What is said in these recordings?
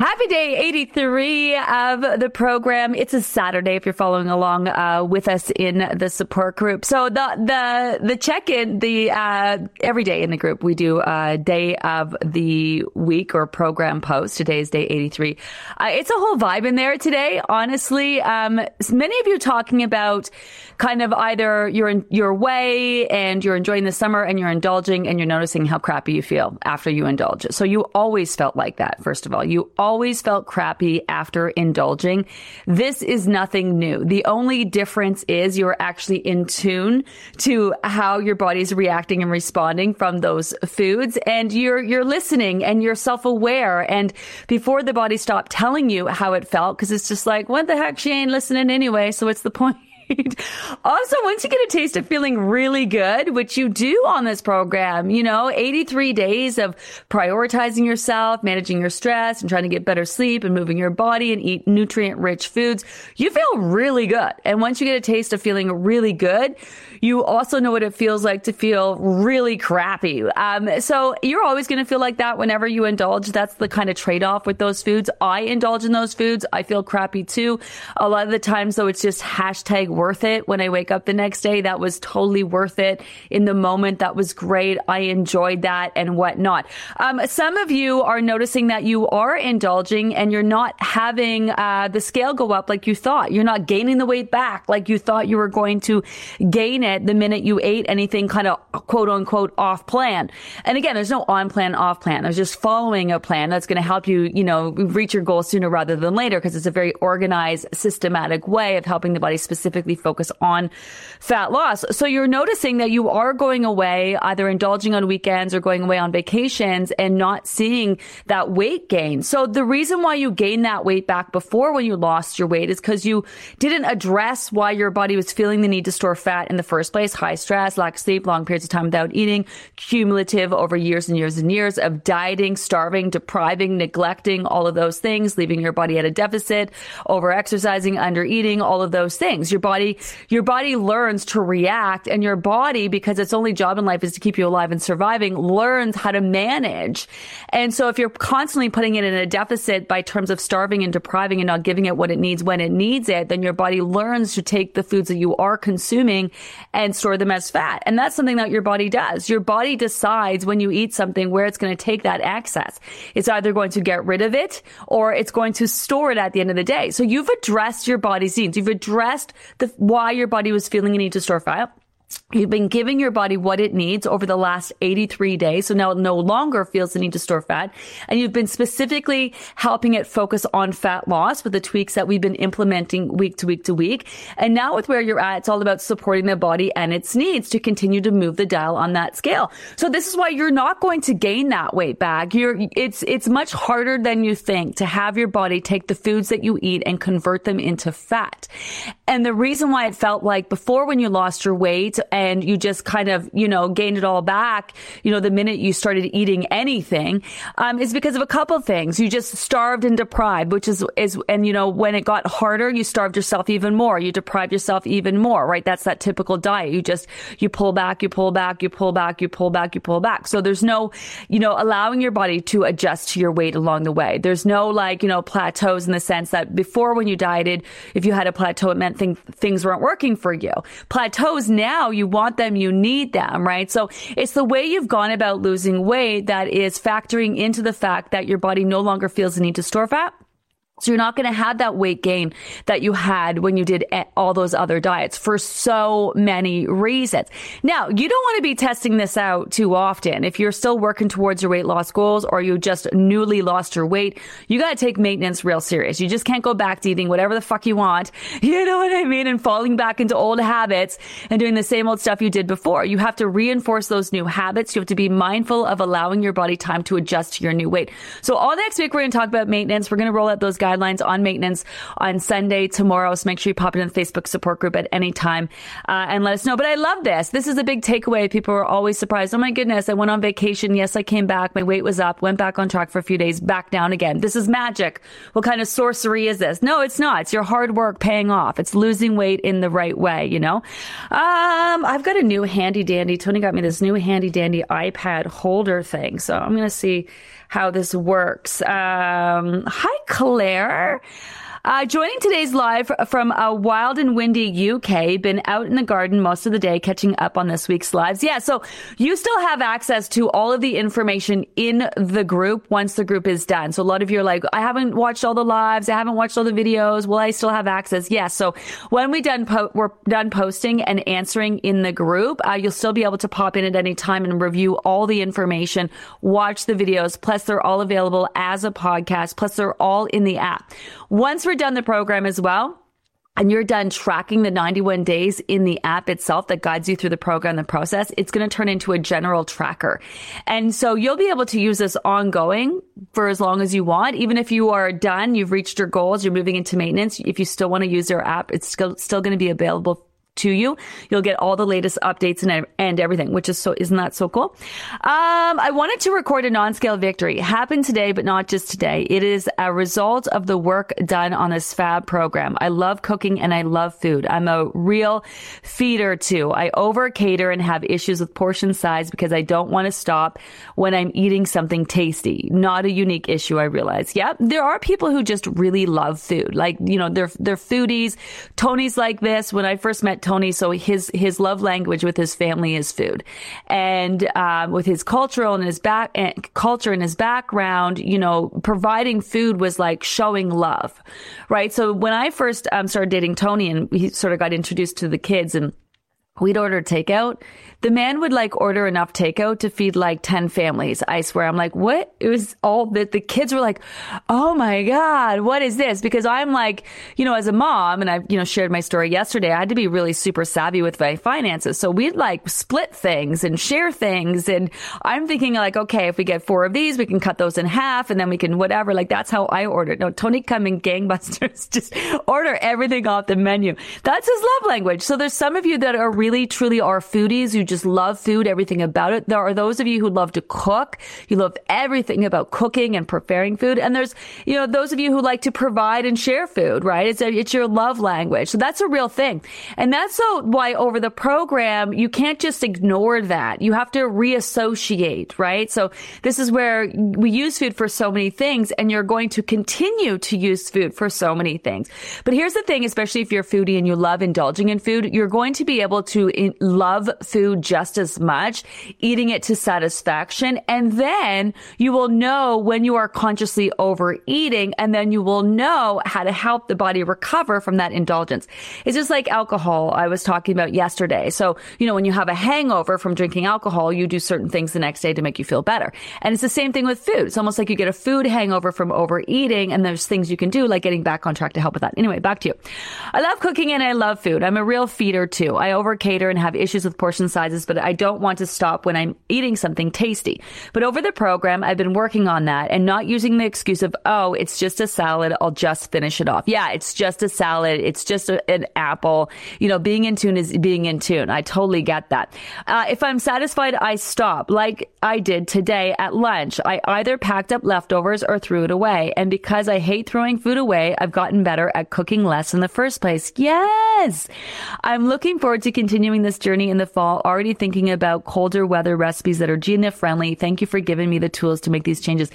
Happy day 83 of the program. It's a Saturday if you're following along uh, with us in the support group. So the the the check-in, the uh, every day in the group, we do a day of the week or program post. Today is day 83. Uh, it's a whole vibe in there today. Honestly, um, many of you talking about kind of either you're in your way and you're enjoying the summer and you're indulging and you're noticing how crappy you feel after you indulge. So you always felt like that. First of all, you always felt crappy after indulging. This is nothing new. The only difference is you're actually in tune to how your body's reacting and responding from those foods and you're, you're listening and you're self-aware. And before the body stopped telling you how it felt, cause it's just like, what the heck? She ain't listening anyway. So what's the point? Also, once you get a taste of feeling really good, which you do on this program, you know, 83 days of prioritizing yourself, managing your stress and trying to get better sleep and moving your body and eat nutrient rich foods, you feel really good. And once you get a taste of feeling really good, you also know what it feels like to feel really crappy. Um, so you're always going to feel like that whenever you indulge. That's the kind of trade off with those foods. I indulge in those foods. I feel crappy too. A lot of the times though, it's just hashtag worth it when I wake up the next day. That was totally worth it in the moment. That was great. I enjoyed that and whatnot. Um, some of you are noticing that you are indulging and you're not having uh, the scale go up like you thought. You're not gaining the weight back like you thought you were going to gain it the minute you ate anything kind of quote unquote off plan. And again, there's no on plan, off plan. There's just following a plan that's going to help you, you know, reach your goal sooner rather than later because it's a very organized, systematic way of helping the body specifically focus on fat loss. So you're noticing that you are going away, either indulging on weekends or going away on vacations and not seeing that weight gain. So the reason why you gained that weight back before when you lost your weight is because you didn't address why your body was feeling the need to store fat in the first first place, high stress, lack of sleep, long periods of time without eating, cumulative over years and years and years of dieting, starving, depriving, neglecting, all of those things, leaving your body at a deficit, over exercising, under eating, all of those things. Your body, your body learns to react and your body, because its only job in life is to keep you alive and surviving, learns how to manage. And so if you're constantly putting it in a deficit by terms of starving and depriving and not giving it what it needs when it needs it, then your body learns to take the foods that you are consuming and store them as fat. And that's something that your body does. Your body decides when you eat something where it's going to take that excess. It's either going to get rid of it or it's going to store it at the end of the day. So you've addressed your body's needs. You've addressed the, why your body was feeling a need to store fat. You've been giving your body what it needs over the last 83 days. So now it no longer feels the need to store fat. And you've been specifically helping it focus on fat loss with the tweaks that we've been implementing week to week to week. And now with where you're at, it's all about supporting the body and its needs to continue to move the dial on that scale. So this is why you're not going to gain that weight back. You're, it's, it's much harder than you think to have your body take the foods that you eat and convert them into fat. And the reason why it felt like before when you lost your weight, and you just kind of, you know, gained it all back, you know, the minute you started eating anything, um, is because of a couple things. You just starved and deprived, which is, is, and you know, when it got harder, you starved yourself even more. You deprived yourself even more, right? That's that typical diet. You just, you pull back, you pull back, you pull back, you pull back, you pull back. So there's no, you know, allowing your body to adjust to your weight along the way. There's no like, you know, plateaus in the sense that before when you dieted, if you had a plateau, it meant th- things weren't working for you. Plateaus now, you want them, you need them, right? So it's the way you've gone about losing weight that is factoring into the fact that your body no longer feels the need to store fat So you're not going to have that weight gain that you had when you did all those other diets for so many reasons. Now, you don't want to be testing this out too often. If you're still working towards your weight loss goals or you just newly lost your weight, you got to take maintenance real serious. You just can't go back to eating whatever the fuck you want. You know what I mean? And falling back into old habits and doing the same old stuff you did before. You have to reinforce those new habits. You have to be mindful of allowing your body time to adjust to your new weight. So all next week, we're going to talk about maintenance. We're going to roll out those guys guidelines on maintenance on Sunday tomorrow. So make sure you pop in the Facebook support group at any time uh, and let us know. But I love this. This is a big takeaway. People are always surprised. Oh my goodness, I went on vacation. Yes, I came back. My weight was up, went back on track for a few days, back down again. This is magic. What kind of sorcery is this? No, it's not. It's your hard work paying off. It's losing weight in the right way, you know? Um, I've got a new handy dandy. Tony got me this new handy dandy iPad holder thing. So I'm going to see how this works. Um, hi, Claire. Uh, joining today's live from a wild and windy UK. Been out in the garden most of the day catching up on this week's lives. Yeah, so you still have access to all of the information in the group once the group is done. So a lot of you are like, I haven't watched all the lives. I haven't watched all the videos. Will I still have access? Yes. Yeah, so when we done po- we're done posting and answering in the group, uh, you'll still be able to pop in at any time and review all the information, watch the videos. Plus they're all available as a podcast. Plus they're all in the app. Once done the program as well, and you're done tracking the 91 days in the app itself that guides you through the program, the process, it's going to turn into a general tracker. And so you'll be able to use this ongoing for as long as you want. Even if you are done, you've reached your goals, you're moving into maintenance. If you still want to use your app, it's still, still going to be available to you. You'll get all the latest updates and, and everything, which is so, isn't that so cool? Um, I wanted to record a non-scale victory. Happened today, but not just today. It is a result of the work done on this fab program. I love cooking and I love food. I'm a real feeder too. I over cater and have issues with portion size because I don't want to stop when I'm eating something tasty. Not a unique issue, I realize. Yeah, there are people who just really love food. Like, you know, they're, they're foodies. Tony's like this. When I first met Tony, so his his love language with his family is food, and um, with his cultural and his back and culture and his background, you know, providing food was like showing love, right? So when I first um, started dating Tony, and he sort of got introduced to the kids, and we'd order takeout the man would like order enough takeout to feed like 10 families. I swear. I'm like, what? It was all that the kids were like, oh my God, what is this? Because I'm like, you know, as a mom, and I, you know, shared my story yesterday, I had to be really super savvy with my finances. So we'd like split things and share things. And I'm thinking like, okay, if we get four of these, we can cut those in half and then we can whatever. Like that's how I ordered. No, Tony come in gangbusters, just order everything off the menu. That's his love language. So there's some of you that are really, truly are foodies who just love food, everything about it. There are those of you who love to cook. You love everything about cooking and preparing food. And there's, you know, those of you who like to provide and share food, right? It's, a, it's your love language. So that's a real thing. And that's so why over the program, you can't just ignore that. You have to reassociate, right? So this is where we use food for so many things and you're going to continue to use food for so many things. But here's the thing, especially if you're foodie and you love indulging in food, you're going to be able to love food just as much, eating it to satisfaction. And then you will know when you are consciously overeating and then you will know how to help the body recover from that indulgence. It's just like alcohol I was talking about yesterday. So, you know, when you have a hangover from drinking alcohol, you do certain things the next day to make you feel better. And it's the same thing with food. It's almost like you get a food hangover from overeating and there's things you can do like getting back on track to help with that. Anyway, back to you. I love cooking and I love food. I'm a real feeder too. I over cater and have issues with portion sizes, but I don't want to stop when I'm eating something tasty. But over the program, I've been working on that and not using the excuse of, oh, it's just a salad. I'll just finish it off. Yeah, it's just a salad. It's just a, an apple. You know, being in tune is being in tune. I totally get that. Uh, if I'm satisfied, I stop like I did today at lunch. I either packed up leftovers or threw it away. And because I hate throwing food away, I've gotten better at cooking less in the first place. Yes. I'm looking forward to continuing this journey in the fall, already thinking about colder weather recipes that are Gina friendly. Thank you for giving me the tools to make these changes.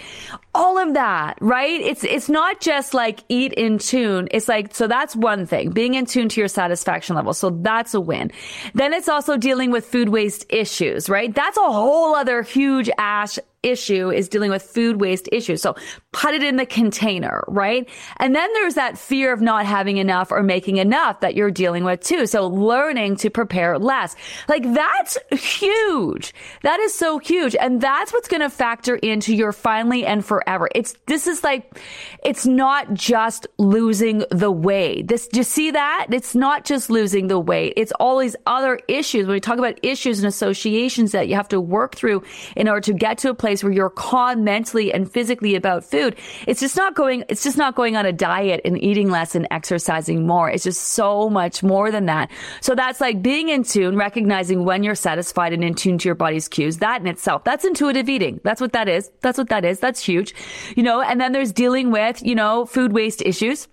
All of that, right? It's, it's not just like eat in tune. It's like, so that's one thing, being in tune to your satisfaction level. So that's a win. Then it's also dealing with food waste issues, right? That's a whole other huge ash issue is dealing with food waste issues. So put it in the container, right? And then there's that fear of not having enough or making enough that you're dealing with too. So learning to prepare less. Like that's huge. That is so huge. And that's what's going to factor into your finally and forever. It's, this is like, it's not just losing the weight. This, do you see that? It's not just losing the weight. It's all these other issues. When we talk about issues and associations that you have to work through in order to get to a place where you're calm mentally and physically about food, it's just not going, it's just not going on a diet and eating less and exercising more. It's just so much more than that. So that's like being in tune, recognizing when you're satisfied and in tune to your body's cues. That in itself, that's intuitive eating. That's what that is. That's what that is. That's huge. You know, and then there's dealing with, you know, food waste issues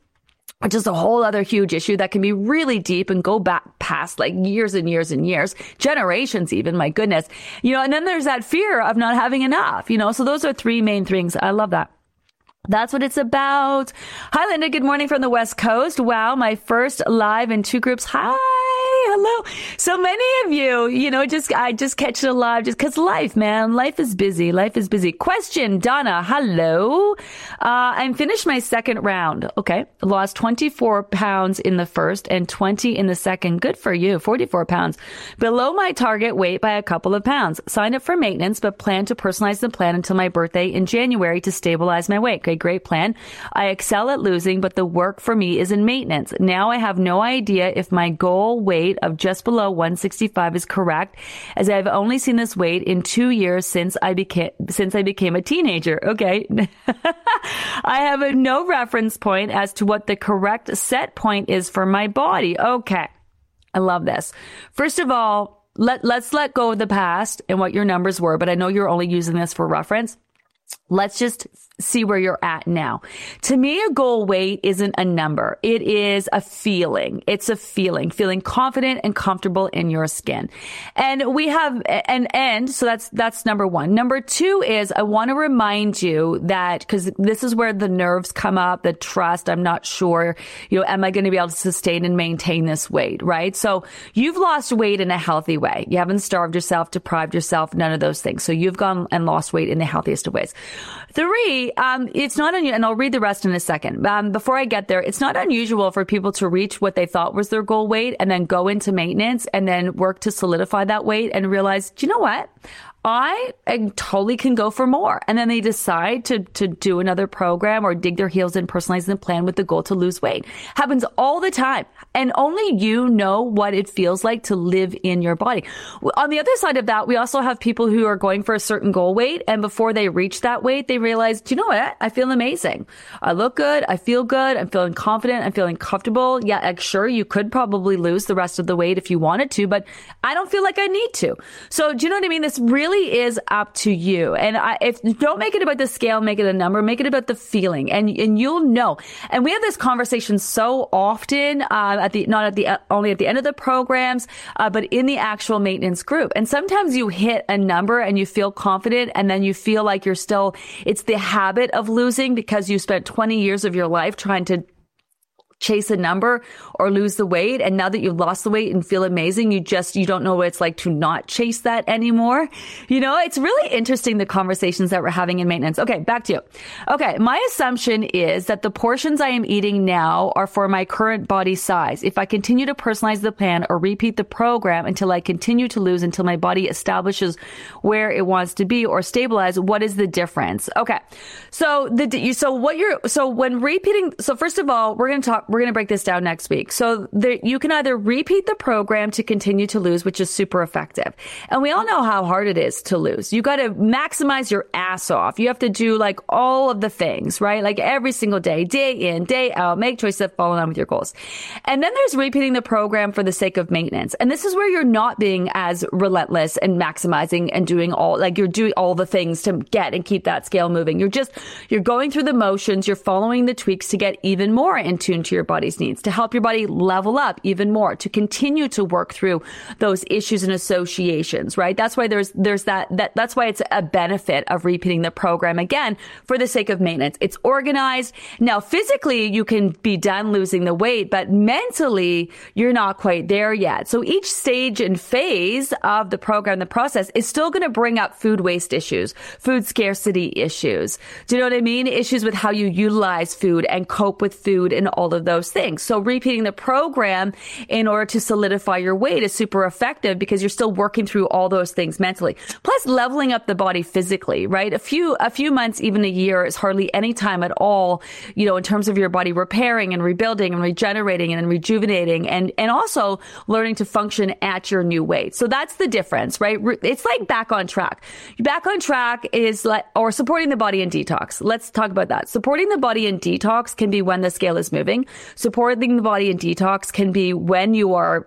is a whole other huge issue that can be really deep and go back past like years and years and years, generations even, my goodness. You know, and then there's that fear of not having enough, you know, so those are three main things. I love that. That's what it's about. Hi, Linda. Good morning from the West Coast. Wow, my first live in two groups. Hi hello. So many of you, you know, just, I just catch it alive just cause life, man. Life is busy. Life is busy. Question, Donna. Hello. Uh, I'm finished my second round. Okay. Lost 24 pounds in the first and 20 in the second. Good for you. 44 pounds below my target weight by a couple of pounds. Signed up for maintenance, but plan to personalize the plan until my birthday in January to stabilize my weight. Okay. Great plan. I excel at losing, but the work for me is in maintenance. Now I have no idea if my goal weight weight of just below 165 is correct, as I've only seen this weight in two years since I became since I became a teenager. Okay, I have a no reference point as to what the correct set point is for my body. Okay, I love this. First of all, let let's let go of the past and what your numbers were, but I know you're only using this for reference. Let's just see where you're at now. To me, a goal weight isn't a number. It is a feeling. It's a feeling, feeling confident and comfortable in your skin. And we have an end. So that's, that's number one. Number two is I want to remind you that because this is where the nerves come up, the trust. I'm not sure, you know, am I going to be able to sustain and maintain this weight? Right. So you've lost weight in a healthy way. You haven't starved yourself, deprived yourself, none of those things. So you've gone and lost weight in the healthiest of ways. Three, um, it's not unusual, and I'll read the rest in a second. Um, before I get there, it's not unusual for people to reach what they thought was their goal weight and then go into maintenance and then work to solidify that weight and realize, do you know what? I, totally can go for more. And then they decide to, to do another program or dig their heels in, personalize the plan with the goal to lose weight. Happens all the time. And only you know what it feels like to live in your body. On the other side of that, we also have people who are going for a certain goal weight. And before they reach that weight, they realize, do you know what? I feel amazing. I look good. I feel good. I'm feeling confident. I'm feeling comfortable. Yeah, like, sure, you could probably lose the rest of the weight if you wanted to, but I don't feel like I need to. So do you know what I mean? This really really is up to you. And I, if don't make it about the scale, make it a number, make it about the feeling, and and you'll know. And we have this conversation so often uh, at the not at the uh, only at the end of the programs, uh, but in the actual maintenance group. And sometimes you hit a number and you feel confident, and then you feel like you're still. It's the habit of losing because you spent 20 years of your life trying to chase a number or lose the weight. And now that you've lost the weight and feel amazing, you just, you don't know what it's like to not chase that anymore. You know, it's really interesting the conversations that we're having in maintenance. Okay, back to you. Okay, my assumption is that the portions I am eating now are for my current body size. If I continue to personalize the plan or repeat the program until I continue to lose until my body establishes where it wants to be or stabilize, what is the difference? Okay. So the, so what you're, so when repeating, so first of all, we're going to talk, we're going to break this down next week. So there, you can either repeat the program to continue to lose, which is super effective. And we all know how hard it is to lose. You got to maximize your ass off. You have to do like all of the things, right? Like every single day, day in, day out, make choices that fall in line with your goals. And then there's repeating the program for the sake of maintenance. And this is where you're not being as relentless and maximizing and doing all, like you're doing all the things to get and keep that scale moving. You're just, you're going through the motions. You're following the tweaks to get even more in tune to your your body's needs, to help your body level up even more, to continue to work through those issues and associations, right? That's why there's, there's that, that, that's why it's a benefit of repeating the program again for the sake of maintenance. It's organized. Now, physically, you can be done losing the weight, but mentally, you're not quite there yet. So each stage and phase of the program, the process is still going to bring up food waste issues, food scarcity issues. Do you know what I mean? Issues with how you utilize food and cope with food and all of those things. So repeating the program in order to solidify your weight is super effective because you're still working through all those things mentally. Plus leveling up the body physically, right? A few, a few months, even a year is hardly any time at all, you know, in terms of your body repairing and rebuilding and regenerating and rejuvenating and, and also learning to function at your new weight. So that's the difference, right? It's like back on track. Back on track is like, or supporting the body in detox. Let's talk about that. Supporting the body in detox can be when the scale is moving. Supporting the body in detox can be when you are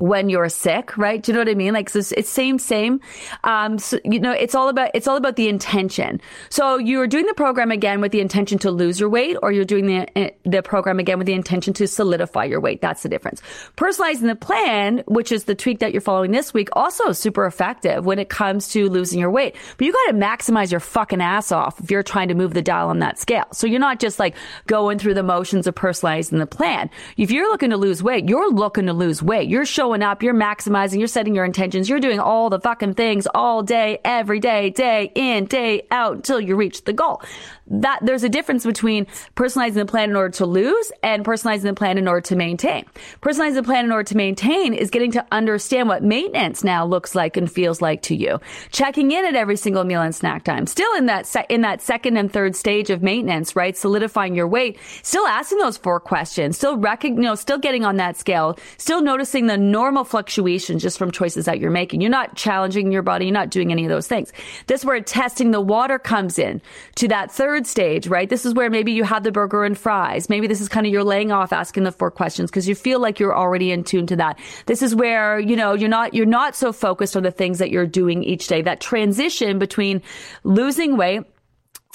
when you're sick, right? Do you know what I mean? Like it's, it's same, same. Um, so, you know, it's all about, it's all about the intention. So you're doing the program again with the intention to lose your weight or you're doing the, eh, the program again with the intention to solidify your weight. That's the difference. Personalizing the plan, which is the tweak that you're following this week, also super effective when it comes to losing your weight. But you got to maximize your fucking ass off if you're trying to move the dial on that scale. So you're not just like going through the motions of personalizing the plan. If you're looking to lose weight, you're looking to lose weight. You're showing showing up, you're maximizing, you're setting your intentions, you're doing all the fucking things all day, every day, day in, day out until you reach the goal that there's a difference between personalizing the plan in order to lose and personalizing the plan in order to maintain. Personalizing the plan in order to maintain is getting to understand what maintenance now looks like and feels like to you. Checking in at every single meal and snack time. Still in that se- in that second and third stage of maintenance, right? Solidifying your weight. Still asking those four questions. Still recognize, you know, still getting on that scale. Still noticing the normal fluctuations just from choices that you're making. You're not challenging your body. You're not doing any of those things. This is where testing the water comes in to that third third stage, right? This is where maybe you had the burger and fries. Maybe this is kind of you're laying off asking the four questions because you feel like you're already in tune to that. This is where, you know, you're not, you're not so focused on the things that you're doing each day. That transition between losing weight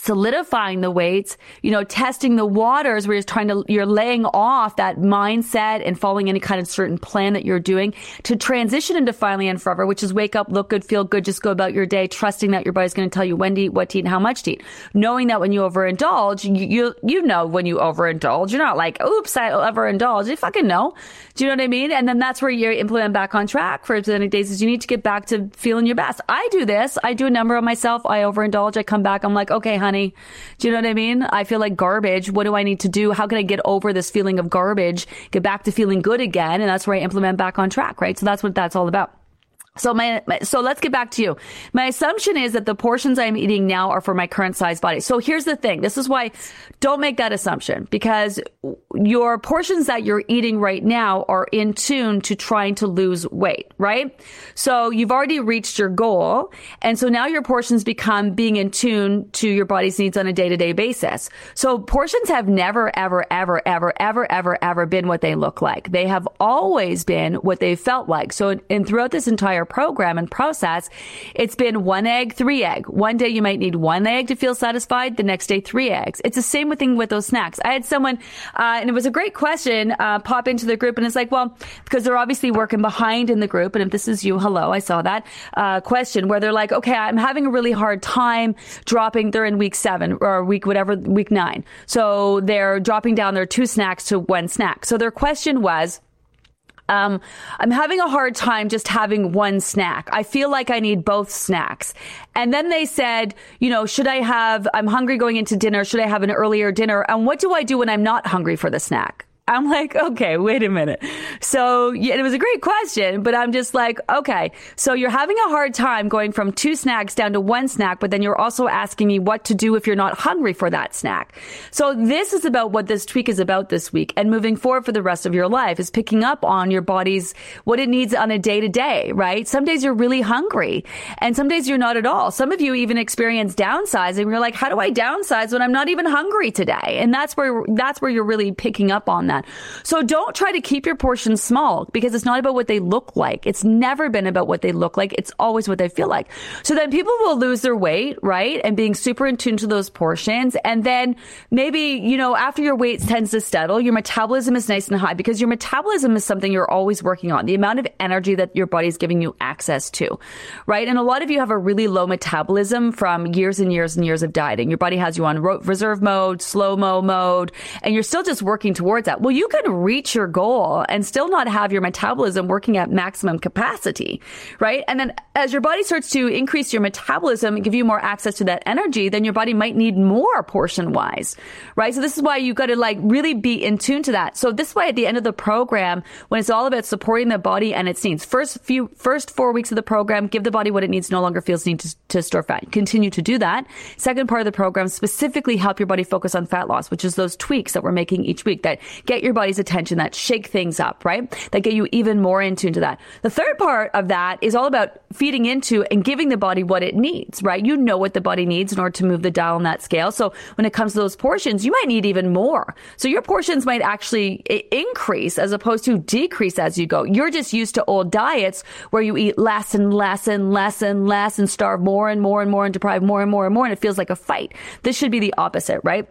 solidifying the weights, you know, testing the waters where you're trying to, you're laying off that mindset and following any kind of certain plan that you're doing to transition into finally and forever, which is wake up, look good, feel good, just go about your day, trusting that your body's going to tell you when to eat, what to eat, and how much to eat. Knowing that when you overindulge, you, you, you know when you overindulge. You're not like, oops, I overindulge. You fucking know. Do you know what I mean? And then that's where you implement back on track for the days is you need to get back to feeling your best. I do this. I do a number on myself. I overindulge. I come back. I'm like, okay, honey, do you know what I mean? I feel like garbage. What do I need to do? How can I get over this feeling of garbage, get back to feeling good again? And that's where I implement back on track, right? So that's what that's all about. So my, my, so let's get back to you. My assumption is that the portions I'm eating now are for my current size body. So here's the thing. This is why don't make that assumption because your portions that you're eating right now are in tune to trying to lose weight, right? So you've already reached your goal. And so now your portions become being in tune to your body's needs on a day to day basis. So portions have never, ever, ever, ever, ever, ever, ever been what they look like. They have always been what they felt like. So and throughout this entire program and process, it's been one egg, three egg. One day you might need one egg to feel satisfied. The next day, three eggs. It's the same thing with those snacks. I had someone, uh, and it was a great question, uh, pop into the group and it's like, well, because they're obviously working behind in the group. And if this is you, hello, I saw that, uh, question where they're like, okay, I'm having a really hard time dropping, they're in week seven or week, whatever, week nine. So they're dropping down their two snacks to one snack. So their question was, um, I'm having a hard time just having one snack. I feel like I need both snacks. And then they said, you know, should I have, I'm hungry going into dinner. Should I have an earlier dinner? And what do I do when I'm not hungry for the snack? I'm like, okay, wait a minute. So yeah, it was a great question, but I'm just like, okay, so you're having a hard time going from two snacks down to one snack, but then you're also asking me what to do if you're not hungry for that snack. So this is about what this tweak is about this week and moving forward for the rest of your life is picking up on your body's, what it needs on a day to day, right? Some days you're really hungry and some days you're not at all. Some of you even experience downsizing. You're like, how do I downsize when I'm not even hungry today? And that's where, that's where you're really picking up on that that. So don't try to keep your portions small because it's not about what they look like. It's never been about what they look like. It's always what they feel like. So then people will lose their weight, right? And being super in tune to those portions. And then maybe, you know, after your weight tends to settle, your metabolism is nice and high because your metabolism is something you're always working on. The amount of energy that your body's giving you access to, right? And a lot of you have a really low metabolism from years and years and years of dieting. Your body has you on reserve mode, slow mo mode, and you're still just working towards that. Well, you can reach your goal and still not have your metabolism working at maximum capacity, right? And then as your body starts to increase your metabolism and give you more access to that energy, then your body might need more portion wise, right? So this is why you got to like really be in tune to that. So this way at the end of the program, when it's all about supporting the body and its needs, first few, first four weeks of the program, give the body what it needs, no longer feels need to, to store fat. Continue to do that. Second part of the program, specifically help your body focus on fat loss, which is those tweaks that we're making each week that get your body's attention, that shake things up, right? That get you even more in tune to that. The third part of that is all about feeding into and giving the body what it needs, right? You know what the body needs in order to move the dial on that scale. So when it comes to those portions, you might need even more. So your portions might actually increase as opposed to decrease as you go. You're just used to old diets where you eat less and less and less and less and starve more and more and more and deprive more and more and more. And it feels like a fight. This should be the opposite, right?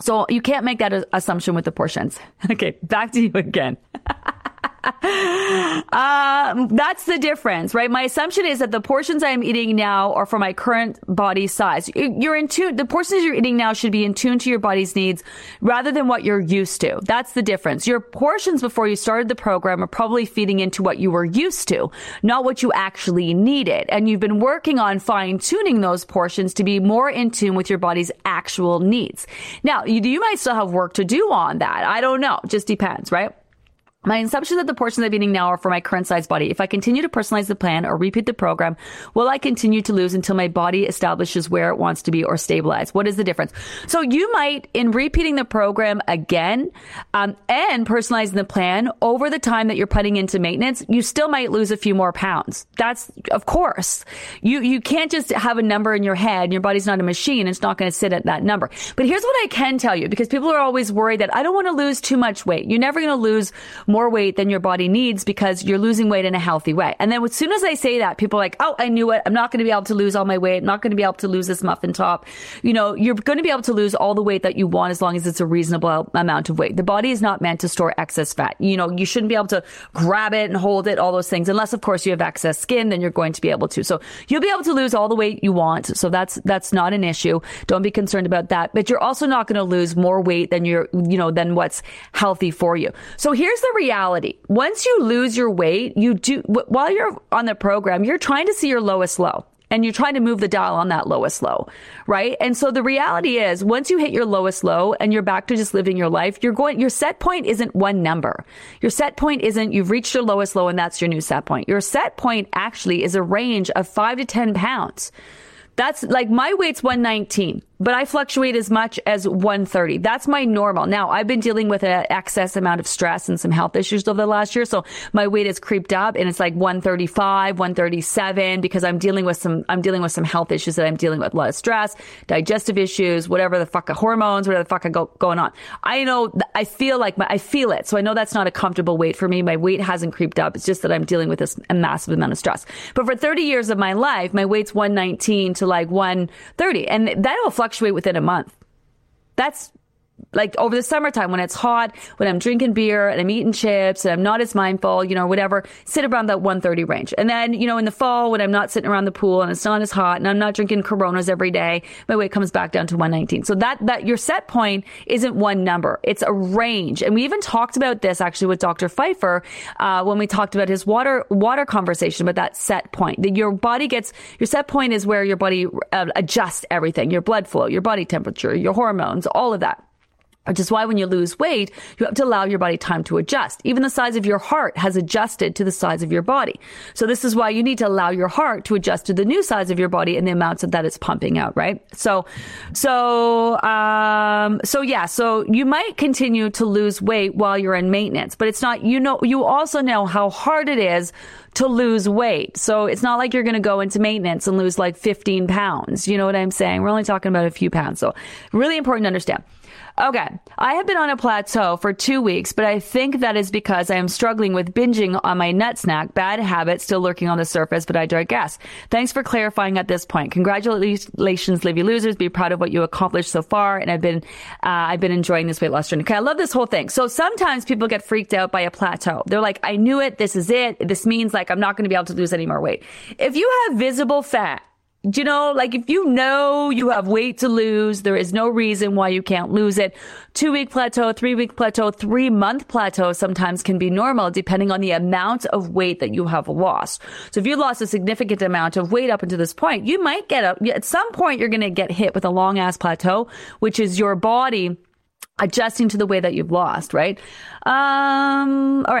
So you can't make that assumption with the portions. Okay, back to you again. uh, that's the difference, right? My assumption is that the portions I'm eating now are for my current body size. You're in tune, the portions you're eating now should be in tune to your body's needs rather than what you're used to. That's the difference. Your portions before you started the program are probably feeding into what you were used to, not what you actually needed. And you've been working on fine tuning those portions to be more in tune with your body's actual needs. Now, you, you might still have work to do on that. I don't know. Just depends, right? My assumption that the portions I'm eating now are for my current size body. If I continue to personalize the plan or repeat the program, will I continue to lose until my body establishes where it wants to be or stabilize? What is the difference? So you might, in repeating the program again um, and personalizing the plan over the time that you're putting into maintenance, you still might lose a few more pounds. That's of course you you can't just have a number in your head. Your body's not a machine; it's not going to sit at that number. But here's what I can tell you, because people are always worried that I don't want to lose too much weight. You're never going to lose more weight than your body needs because you're losing weight in a healthy way. And then as soon as I say that, people are like, oh, I knew it. I'm not going to be able to lose all my weight. I'm not going to be able to lose this muffin top. You know, you're going to be able to lose all the weight that you want as long as it's a reasonable amount of weight. The body is not meant to store excess fat. You know, you shouldn't be able to grab it and hold it, all those things, unless of course you have excess skin, then you're going to be able to. So you'll be able to lose all the weight you want. So that's, that's not an issue. Don't be concerned about that. But you're also not going to lose more weight than you're, you know, than what's healthy for you. So here's the reality. Once you lose your weight, you do, while you're on the program, you're trying to see your lowest low and you're trying to move the dial on that lowest low, right? And so the reality is once you hit your lowest low and you're back to just living your life, you're going, your set point isn't one number. Your set point isn't you've reached your lowest low and that's your new set point. Your set point actually is a range of five to 10 pounds. That's like my weight's 119 but I fluctuate as much as 130. That's my normal. Now, I've been dealing with an excess amount of stress and some health issues over the last year. So my weight has creeped up and it's like 135, 137 because I'm dealing with some, I'm dealing with some health issues that I'm dealing with. A lot of stress, digestive issues, whatever the fuck, hormones, whatever the fuck I go, going on. I know, I feel like my, I feel it. So I know that's not a comfortable weight for me. My weight hasn't creeped up. It's just that I'm dealing with this a massive amount of stress. But for 30 years of my life, my weight's 119 to like 130 and that will fluctuate fluctuate within a month. That's like over the summertime when it's hot, when I'm drinking beer and I'm eating chips and I'm not as mindful, you know, whatever, sit around that 130 range. And then, you know, in the fall when I'm not sitting around the pool and it's not as hot and I'm not drinking Coronas every day, my weight comes back down to 119. So that, that your set point isn't one number. It's a range. And we even talked about this actually with Dr. Pfeiffer, uh, when we talked about his water, water conversation about that set point that your body gets, your set point is where your body uh, adjusts everything, your blood flow, your body temperature, your hormones, all of that which is why when you lose weight, you have to allow your body time to adjust. Even the size of your heart has adjusted to the size of your body. So this is why you need to allow your heart to adjust to the new size of your body and the amounts that it's pumping out, right? So, so, um, so yeah, so you might continue to lose weight while you're in maintenance, but it's not, you know, you also know how hard it is to lose weight. So it's not like you're going to go into maintenance and lose like 15 pounds. You know what I'm saying? We're only talking about a few pounds. So really important to understand. Okay. I have been on a plateau for two weeks, but I think that is because I am struggling with binging on my nut snack, bad habit still lurking on the surface, but I digress. Thanks for clarifying at this point. Congratulations, Livy Losers. Be proud of what you accomplished so far. And I've been, uh, I've been enjoying this weight loss journey. Okay. I love this whole thing. So sometimes people get freaked out by a plateau. They're like, I knew it. This is it. This means like I'm not going to be able to lose any more weight. If you have visible fat, you know, like if you know you have weight to lose, there is no reason why you can't lose it. Two week plateau, three week plateau, three month plateau sometimes can be normal depending on the amount of weight that you have lost. So if you lost a significant amount of weight up until this point, you might get a, at some point you're going to get hit with a long ass plateau, which is your body adjusting to the way that you've lost, right? Um, all right.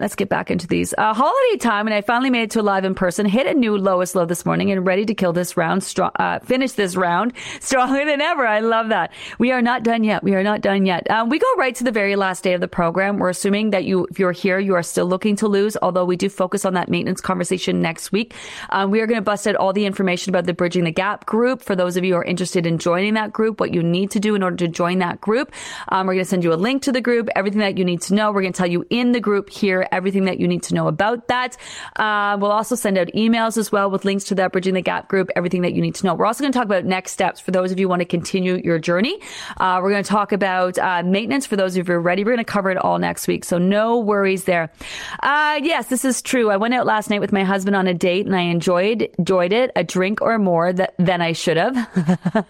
Let's get back into these. Uh, holiday time, and I finally made it to live in person. Hit a new lowest low this morning and ready to kill this round, uh, finish this round stronger than ever. I love that. We are not done yet. We are not done yet. Um, we go right to the very last day of the program. We're assuming that you, if you're here, you are still looking to lose, although we do focus on that maintenance conversation next week. Um, we are going to bust out all the information about the Bridging the Gap group for those of you who are interested in joining that group, what you need to do in order to join that group. Um, we're going to send you a link to the group, everything that you need to know. We're going to tell you in the group here everything that you need to know about that. Uh, we'll also send out emails as well with links to that Bridging the Gap group, everything that you need to know. We're also going to talk about next steps for those of you who want to continue your journey. Uh, we're going to talk about uh, maintenance for those of you who are ready. We're going to cover it all next week, so no worries there. Uh, yes, this is true. I went out last night with my husband on a date and I enjoyed enjoyed it, a drink or more than I should have.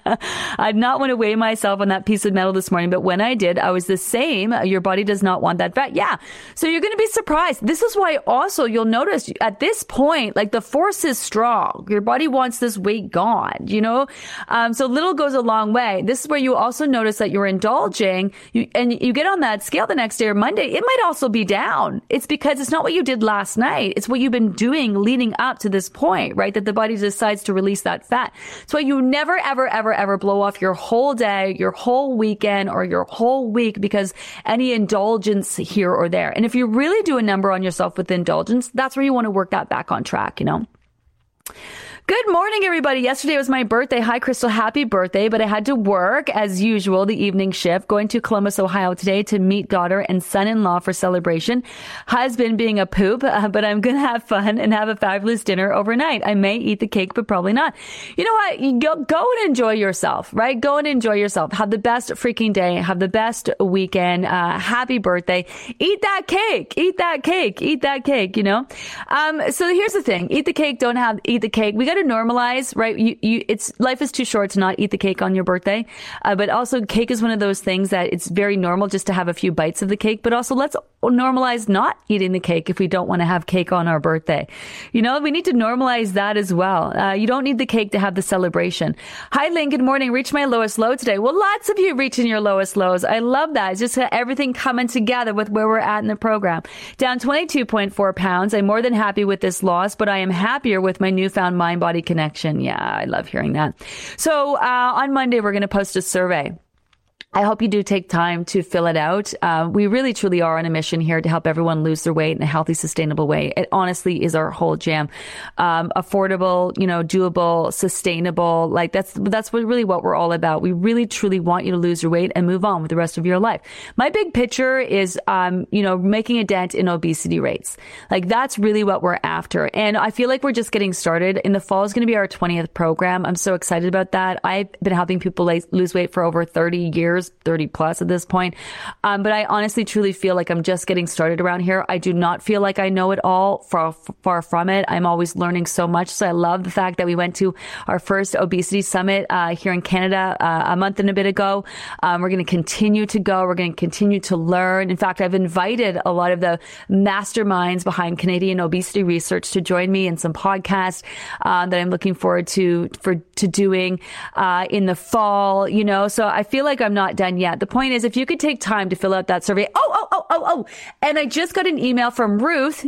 I did not want to weigh myself on that piece of metal this morning, but when I did, I was the same. Your body does not want that fat. Yeah. So you're going to be surprised this is why also you'll notice at this point, like the force is strong. Your body wants this weight gone, you know? Um, so little goes a long way. This is where you also notice that you're indulging you, and you get on that scale the next day or Monday. It might also be down. It's because it's not what you did last night. It's what you've been doing leading up to this point, right? That the body decides to release that fat. Why you never, ever, ever, ever blow off your whole day, your whole weekend or your whole week because any indulgence here or there. And if you really do a number on yourself with indulgence, that's where you want to work that back on track, you know? Good morning, everybody. Yesterday was my birthday. Hi, Crystal. Happy birthday. But I had to work as usual, the evening shift, going to Columbus, Ohio today to meet daughter and son-in-law for celebration. Husband being a poop, uh, but I'm going to have fun and have a fabulous dinner overnight. I may eat the cake, but probably not. You know what? Go, go and enjoy yourself, right? Go and enjoy yourself. Have the best freaking day. Have the best weekend. Uh, happy birthday. Eat that cake. Eat that cake. Eat that cake, you know? Um, so here's the thing. Eat the cake. Don't have, eat the cake. We got to normalize, right? You, you, it's life is too short to not eat the cake on your birthday. Uh, but also, cake is one of those things that it's very normal just to have a few bites of the cake. But also, let's normalize not eating the cake if we don't want to have cake on our birthday. You know, we need to normalize that as well. Uh, you don't need the cake to have the celebration. Hi, Lynn. Good morning. Reach my lowest low today. Well, lots of you reaching your lowest lows. I love that. It's just everything coming together with where we're at in the program. Down 22.4 pounds. I'm more than happy with this loss, but I am happier with my newfound mind body connection. Yeah, I love hearing that. So uh, on Monday, we're going to post a survey. I hope you do take time to fill it out. Uh, we really truly are on a mission here to help everyone lose their weight in a healthy, sustainable way. It honestly is our whole jam. Um, affordable, you know, doable, sustainable. Like that's, that's what really what we're all about. We really truly want you to lose your weight and move on with the rest of your life. My big picture is, um, you know, making a dent in obesity rates. Like that's really what we're after. And I feel like we're just getting started. In the fall is going to be our 20th program. I'm so excited about that. I've been helping people lose weight for over 30 years years, 30 plus at this point. Um, but I honestly truly feel like I'm just getting started around here. I do not feel like I know it all far, far from it. I'm always learning so much. So I love the fact that we went to our first obesity summit uh, here in Canada uh, a month and a bit ago. Um, we're going to continue to go. We're going to continue to learn. In fact, I've invited a lot of the masterminds behind Canadian obesity research to join me in some podcasts uh, that I'm looking forward to for to doing uh, in the fall. You know, so I feel like I'm not not done yet. The point is, if you could take time to fill out that survey. Oh, oh, oh, oh, oh. And I just got an email from Ruth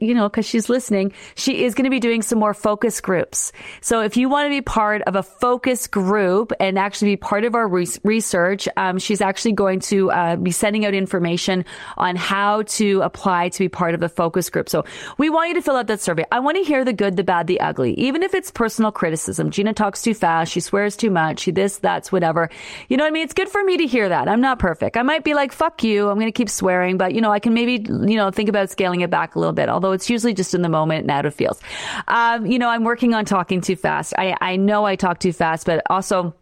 you know, because she's listening, she is going to be doing some more focus groups. So if you want to be part of a focus group and actually be part of our re- research, um, she's actually going to uh, be sending out information on how to apply to be part of the focus group. So we want you to fill out that survey. I want to hear the good, the bad, the ugly, even if it's personal criticism. Gina talks too fast. She swears too much. She this, that's, whatever. You know what I mean? It's good for me to hear that. I'm not perfect. I might be like, fuck you. I'm going to keep swearing, but you know, I can maybe, you know, think about scaling it back a little bit it, although it's usually just in the moment and out of feels. Um, you know, I'm working on talking too fast. I, I know I talk too fast, but also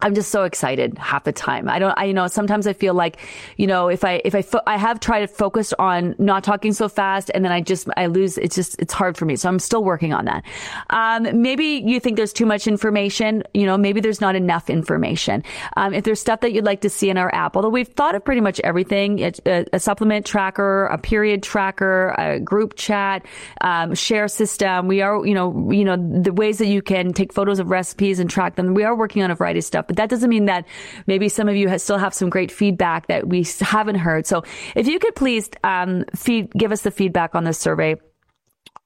I'm just so excited half the time. I don't, I, you know, sometimes I feel like, you know, if I, if I, fo- I have tried to focus on not talking so fast and then I just, I lose, it's just, it's hard for me. So I'm still working on that. Um, maybe you think there's too much information, you know, maybe there's not enough information. Um, if there's stuff that you'd like to see in our app, although we've thought of pretty much everything, a, a supplement tracker, a period tracker, a group chat, um, share system. We are, you know, you know, the ways that you can take photos of recipes and track them. We are working on a variety of stuff but that doesn't mean that maybe some of you still have some great feedback that we haven't heard. So if you could please um, feed, give us the feedback on this survey.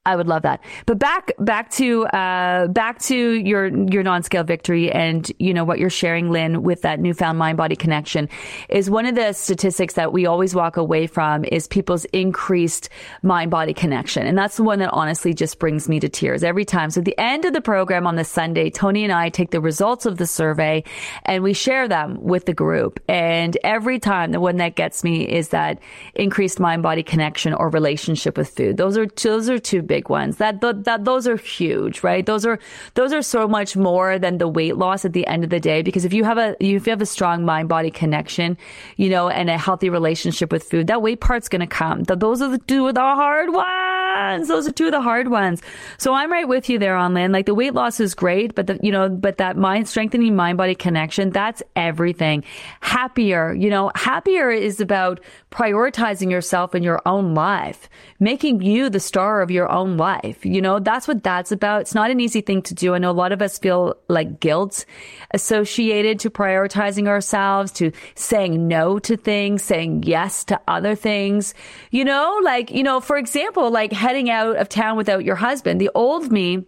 I would love that. But back back to uh, back to your your non-scale victory and you know what you're sharing, Lynn, with that newfound mind-body connection is one of the statistics that we always walk away from is people's increased mind-body connection, and that's the one that honestly just brings me to tears every time. So at the end of the program on the Sunday, Tony and I take the results of the survey and we share them with the group, and every time the one that gets me is that increased mind-body connection or relationship with food. Those are those are two big big ones. That, that those are huge, right? Those are those are so much more than the weight loss at the end of the day. Because if you have a if you have a strong mind body connection, you know, and a healthy relationship with food, that weight part's going to come. Those are the two of the hard ones. Those are two of the hard ones. So I'm right with you there on Lynn. Like the weight loss is great, but the you know, but that mind strengthening mind body connection, that's everything. Happier, you know, happier is about prioritizing yourself in your own life, making you the star of your own life. You know, that's what that's about. It's not an easy thing to do. I know a lot of us feel like guilt associated to prioritizing ourselves, to saying no to things, saying yes to other things. You know, like, you know, for example, like heading out of town without your husband. The old me,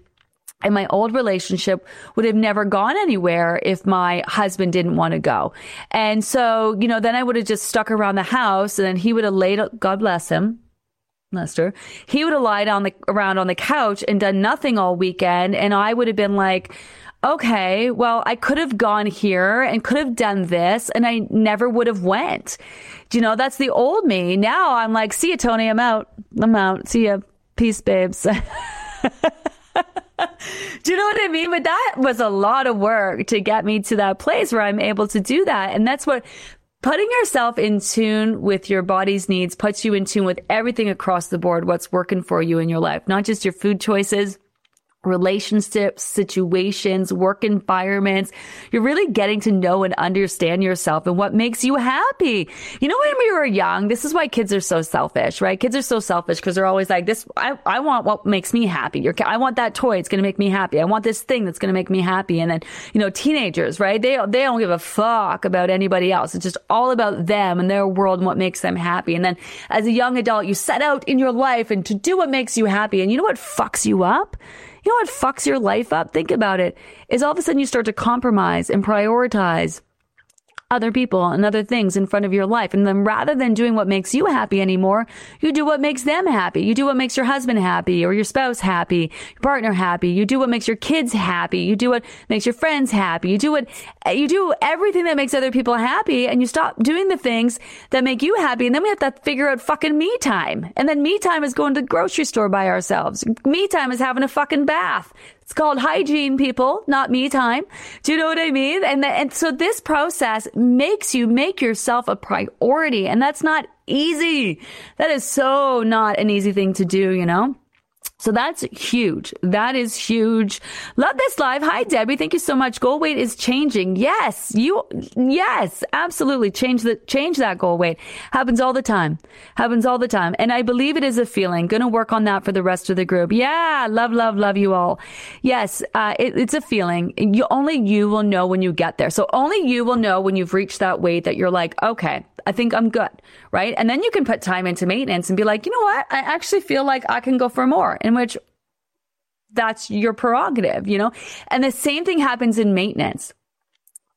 and my old relationship would have never gone anywhere if my husband didn't want to go. And so, you know, then I would have just stuck around the house and then he would have laid, God bless him, Lester, he would have lied on the around on the couch and done nothing all weekend, and I would have been like, okay, well, I could have gone here and could have done this, and I never would have went. Do you know that's the old me? Now I'm like, see you, Tony. I'm out. I'm out. See ya. Peace, babes. Do you know what I mean? But that was a lot of work to get me to that place where I'm able to do that. And that's what Putting yourself in tune with your body's needs puts you in tune with everything across the board, what's working for you in your life, not just your food choices, relationships, situations, work environments. You're really getting to know and understand yourself and what makes you happy. You know, when we were young, this is why kids are so selfish, right? Kids are so selfish because they're always like, this, I, I want what makes me happy. I want that toy. It's going to make me happy. I want this thing that's going to make me happy. And then, you know, teenagers, right? They, they don't give a fuck about anybody else. It's just all about them and their world and what makes them happy. And then as a young adult, you set out in your life and to do what makes you happy. And you know what fucks you up? You know what fucks your life up? Think about it. Is all of a sudden you start to compromise and prioritize other people and other things in front of your life. And then rather than doing what makes you happy anymore, you do what makes them happy. You do what makes your husband happy or your spouse happy, your partner happy. You do what makes your kids happy. You do what makes your friends happy. You do what, you do everything that makes other people happy and you stop doing the things that make you happy. And then we have to figure out fucking me time. And then me time is going to the grocery store by ourselves. Me time is having a fucking bath. It's called hygiene, people, not me time. Do you know what I mean? And, the, and so this process makes you make yourself a priority. And that's not easy. That is so not an easy thing to do, you know? So that's huge. That is huge. Love this live. Hi, Debbie. Thank you so much. Goal weight is changing. Yes, you, yes, absolutely. Change the, change that goal weight. Happens all the time. Happens all the time. And I believe it is a feeling. Gonna work on that for the rest of the group. Yeah. Love, love, love you all. Yes. Uh, it, it's a feeling. You, only you will know when you get there. So only you will know when you've reached that weight that you're like, okay, I think I'm good, right? And then you can put time into maintenance and be like, you know what? I actually feel like I can go for more, in which that's your prerogative, you know? And the same thing happens in maintenance.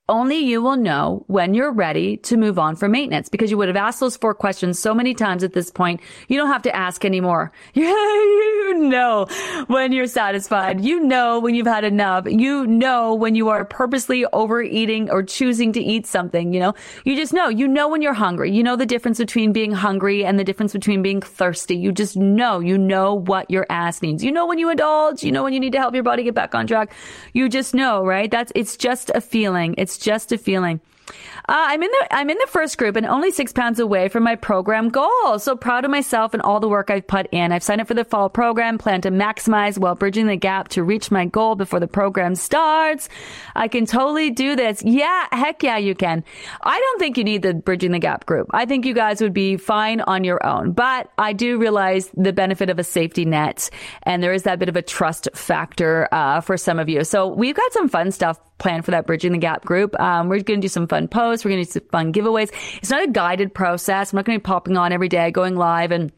Only you will know when you're ready to move on for maintenance because you would have asked those four questions so many times at this point. You don't have to ask anymore. you know when you're satisfied. You know when you've had enough. You know when you are purposely overeating or choosing to eat something, you know, you just know, you know when you're hungry. You know the difference between being hungry and the difference between being thirsty. You just know, you know what your ass needs. You know when you indulge, you know when you need to help your body get back on track. You just know, right? That's, it's just a feeling. It's it's just a feeling. Uh, I'm in the I'm in the first group and only six pounds away from my program goal. So proud of myself and all the work I've put in. I've signed up for the fall program, plan to maximize while bridging the gap to reach my goal before the program starts. I can totally do this. Yeah, heck yeah, you can. I don't think you need the bridging the gap group. I think you guys would be fine on your own, but I do realize the benefit of a safety net, and there is that bit of a trust factor uh, for some of you. So we've got some fun stuff planned for that bridging the gap group. Um, we're going to do some fun posts. We're going to do fun giveaways. It's not a guided process. I'm not going to be popping on every day, going live and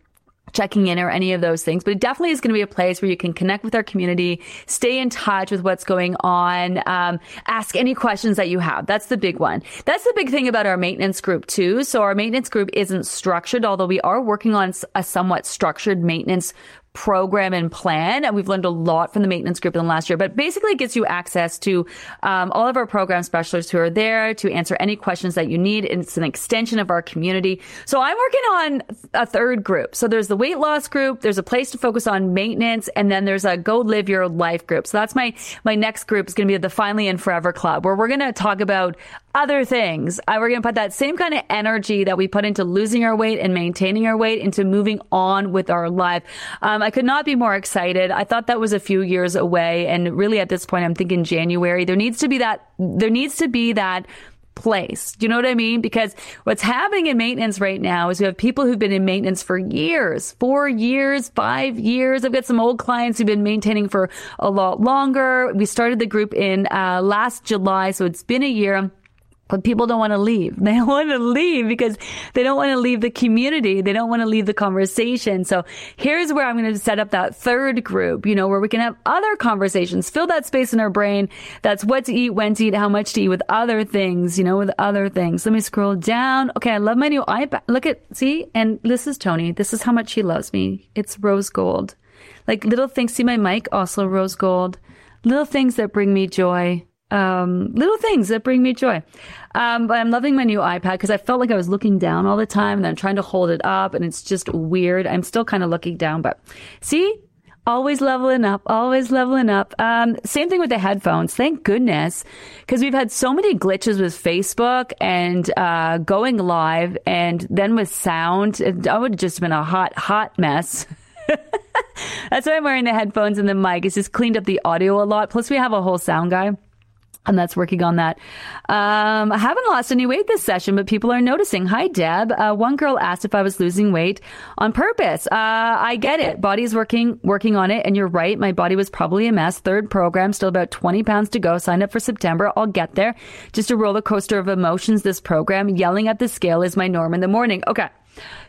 checking in or any of those things, but it definitely is going to be a place where you can connect with our community, stay in touch with what's going on, um, ask any questions that you have. That's the big one. That's the big thing about our maintenance group too. So our maintenance group isn't structured, although we are working on a somewhat structured maintenance program and plan. And we've learned a lot from the maintenance group in the last year, but basically it gets you access to um, all of our program specialists who are there to answer any questions that you need. It's an extension of our community. So I'm working on a third group. So there's the weight loss group. There's a place to focus on maintenance. And then there's a go live your life group. So that's my, my next group is going to be the finally and forever club where we're going to talk about other things. Uh, we're going to put that same kind of energy that we put into losing our weight and maintaining our weight into moving on with our life. Um, I could not be more excited. I thought that was a few years away. And really at this point, I'm thinking January. There needs to be that, there needs to be that place. Do you know what I mean? Because what's happening in maintenance right now is we have people who've been in maintenance for years, four years, five years. I've got some old clients who've been maintaining for a lot longer. We started the group in uh, last July, so it's been a year. But people don't want to leave. They want to leave because they don't want to leave the community. They don't want to leave the conversation. So here's where I'm going to set up that third group, you know, where we can have other conversations, fill that space in our brain. That's what to eat, when to eat, how much to eat with other things, you know, with other things. Let me scroll down. Okay. I love my new iPad. Look at, see, and this is Tony. This is how much he loves me. It's rose gold. Like little things. See my mic, also rose gold. Little things that bring me joy um, little things that bring me joy. Um, but I'm loving my new iPad because I felt like I was looking down all the time and I'm trying to hold it up and it's just weird. I'm still kind of looking down, but see, always leveling up, always leveling up. Um, same thing with the headphones. Thank goodness, because we've had so many glitches with Facebook and uh, going live, and then with sound, it, would have just been a hot, hot mess. That's why I'm wearing the headphones and the mic. It's just cleaned up the audio a lot. Plus, we have a whole sound guy and that's working on that. Um, I haven't lost any weight this session, but people are noticing. Hi, Deb. Uh, one girl asked if I was losing weight on purpose. Uh, I get it. Body's working, working on it. And you're right. My body was probably a mess. Third program, still about 20 pounds to go. Signed up for September. I'll get there. Just a roller coaster of emotions. This program, yelling at the scale is my norm in the morning. Okay.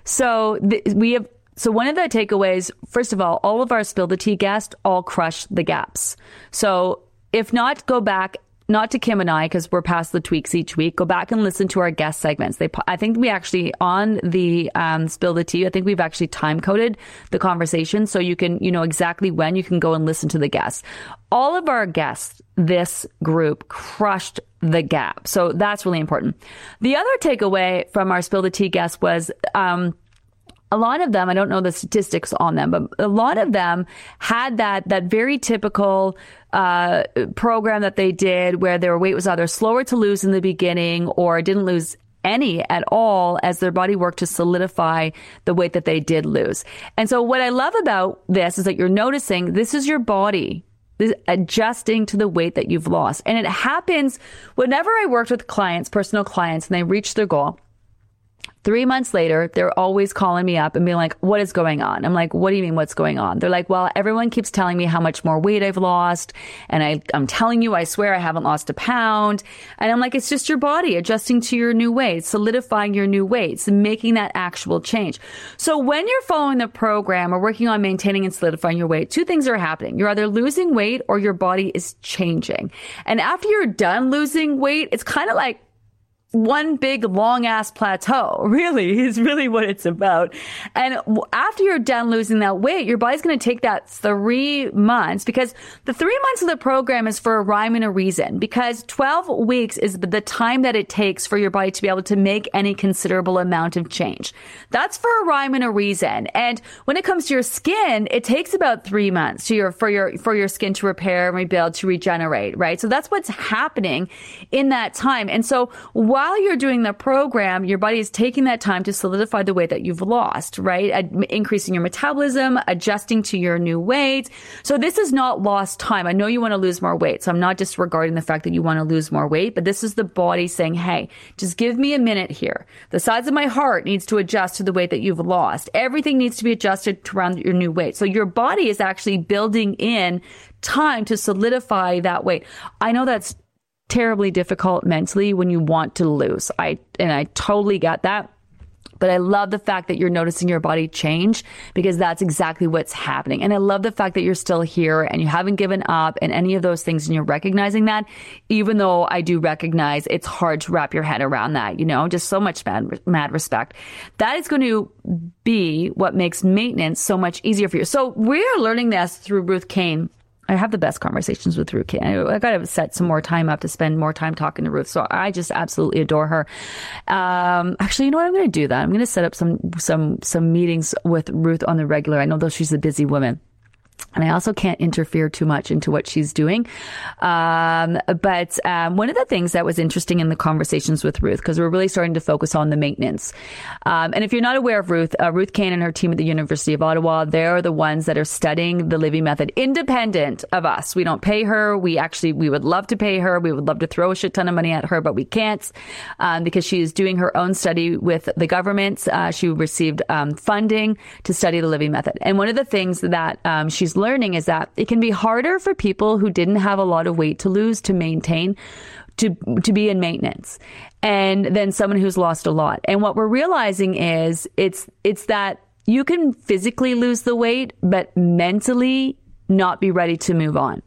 So th- we have so one of the takeaways, first of all, all of our spill the tea guests all crush the gaps. So if not, go back not to Kim and I because we're past the tweaks each week. Go back and listen to our guest segments. They, I think we actually on the um, spill the tea. I think we've actually time coded the conversation so you can you know exactly when you can go and listen to the guests. All of our guests, this group crushed the gap. So that's really important. The other takeaway from our spill the tea guest was. Um, a lot of them, I don't know the statistics on them, but a lot of them had that that very typical uh, program that they did where their weight was either slower to lose in the beginning or didn't lose any at all as their body worked to solidify the weight that they did lose. And so what I love about this is that you're noticing this is your body adjusting to the weight that you've lost. And it happens whenever I worked with clients, personal clients, and they reach their goal Three months later, they're always calling me up and being like, what is going on? I'm like, what do you mean what's going on? They're like, well, everyone keeps telling me how much more weight I've lost. And I, I'm telling you, I swear I haven't lost a pound. And I'm like, it's just your body adjusting to your new weight, solidifying your new weights, making that actual change. So when you're following the program or working on maintaining and solidifying your weight, two things are happening. You're either losing weight or your body is changing. And after you're done losing weight, it's kind of like one big long ass plateau, really, is really what it's about. And after you're done losing that weight, your body's going to take that three months because the three months of the program is for a rhyme and a reason because 12 weeks is the time that it takes for your body to be able to make any considerable amount of change. That's for a rhyme and a reason. And when it comes to your skin, it takes about three months to your, for your, for your skin to repair and rebuild, to regenerate, right? So that's what's happening in that time. And so while while you're doing the program, your body is taking that time to solidify the weight that you've lost, right? Ad- increasing your metabolism, adjusting to your new weight. So this is not lost time. I know you want to lose more weight. So I'm not disregarding the fact that you want to lose more weight, but this is the body saying, Hey, just give me a minute here. The size of my heart needs to adjust to the weight that you've lost. Everything needs to be adjusted to around your new weight. So your body is actually building in time to solidify that weight. I know that's terribly difficult mentally when you want to lose. I and I totally get that. But I love the fact that you're noticing your body change because that's exactly what's happening. And I love the fact that you're still here and you haven't given up and any of those things and you're recognizing that, even though I do recognize it's hard to wrap your head around that, you know, just so much mad, mad respect. That is going to be what makes maintenance so much easier for you. So we are learning this through Ruth Kane I have the best conversations with Ruth. I, I got to set some more time up to spend more time talking to Ruth. So I just absolutely adore her. Um, actually, you know what? I'm going to do that. I'm going to set up some some some meetings with Ruth on the regular. I know though she's a busy woman and I also can't interfere too much into what she's doing. Um, but um, one of the things that was interesting in the conversations with Ruth, because we're really starting to focus on the maintenance. Um, and if you're not aware of Ruth, uh, Ruth Kane and her team at the University of Ottawa, they're the ones that are studying the Livy method independent of us. We don't pay her. We actually, we would love to pay her. We would love to throw a shit ton of money at her, but we can't um, because she is doing her own study with the government. Uh, she received um, funding to study the Livy method. And one of the things that um, she she's learning is that it can be harder for people who didn't have a lot of weight to lose to maintain to to be in maintenance and then someone who's lost a lot. And what we're realizing is it's it's that you can physically lose the weight but mentally not be ready to move on.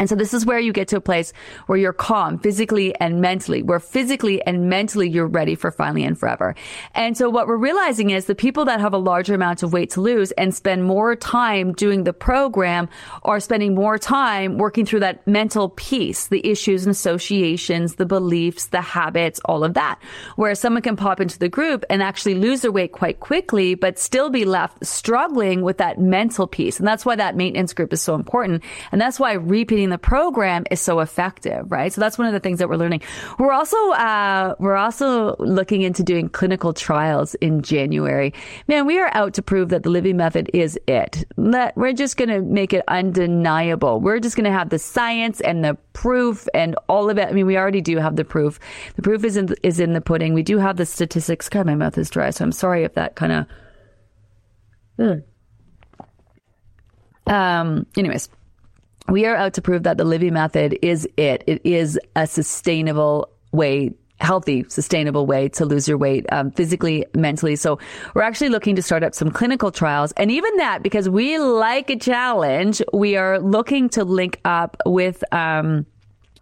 And so this is where you get to a place where you're calm physically and mentally, where physically and mentally you're ready for finally and forever. And so what we're realizing is the people that have a larger amount of weight to lose and spend more time doing the program are spending more time working through that mental piece, the issues and associations, the beliefs, the habits, all of that. Whereas someone can pop into the group and actually lose their weight quite quickly, but still be left struggling with that mental piece. And that's why that maintenance group is so important. And that's why repeating the program is so effective, right? So that's one of the things that we're learning. We're also uh, we're also looking into doing clinical trials in January. Man, we are out to prove that the Livy method is it. We're just going to make it undeniable. We're just going to have the science and the proof and all of it. I mean, we already do have the proof. The proof is in is in the pudding. We do have the statistics. God, my mouth is dry, so I'm sorry if that kind of. Um. Anyways, we are out to prove that the Livy method is it. It is a sustainable way healthy, sustainable way to lose your weight um, physically, mentally. So we're actually looking to start up some clinical trials. And even that, because we like a challenge, we are looking to link up with, um,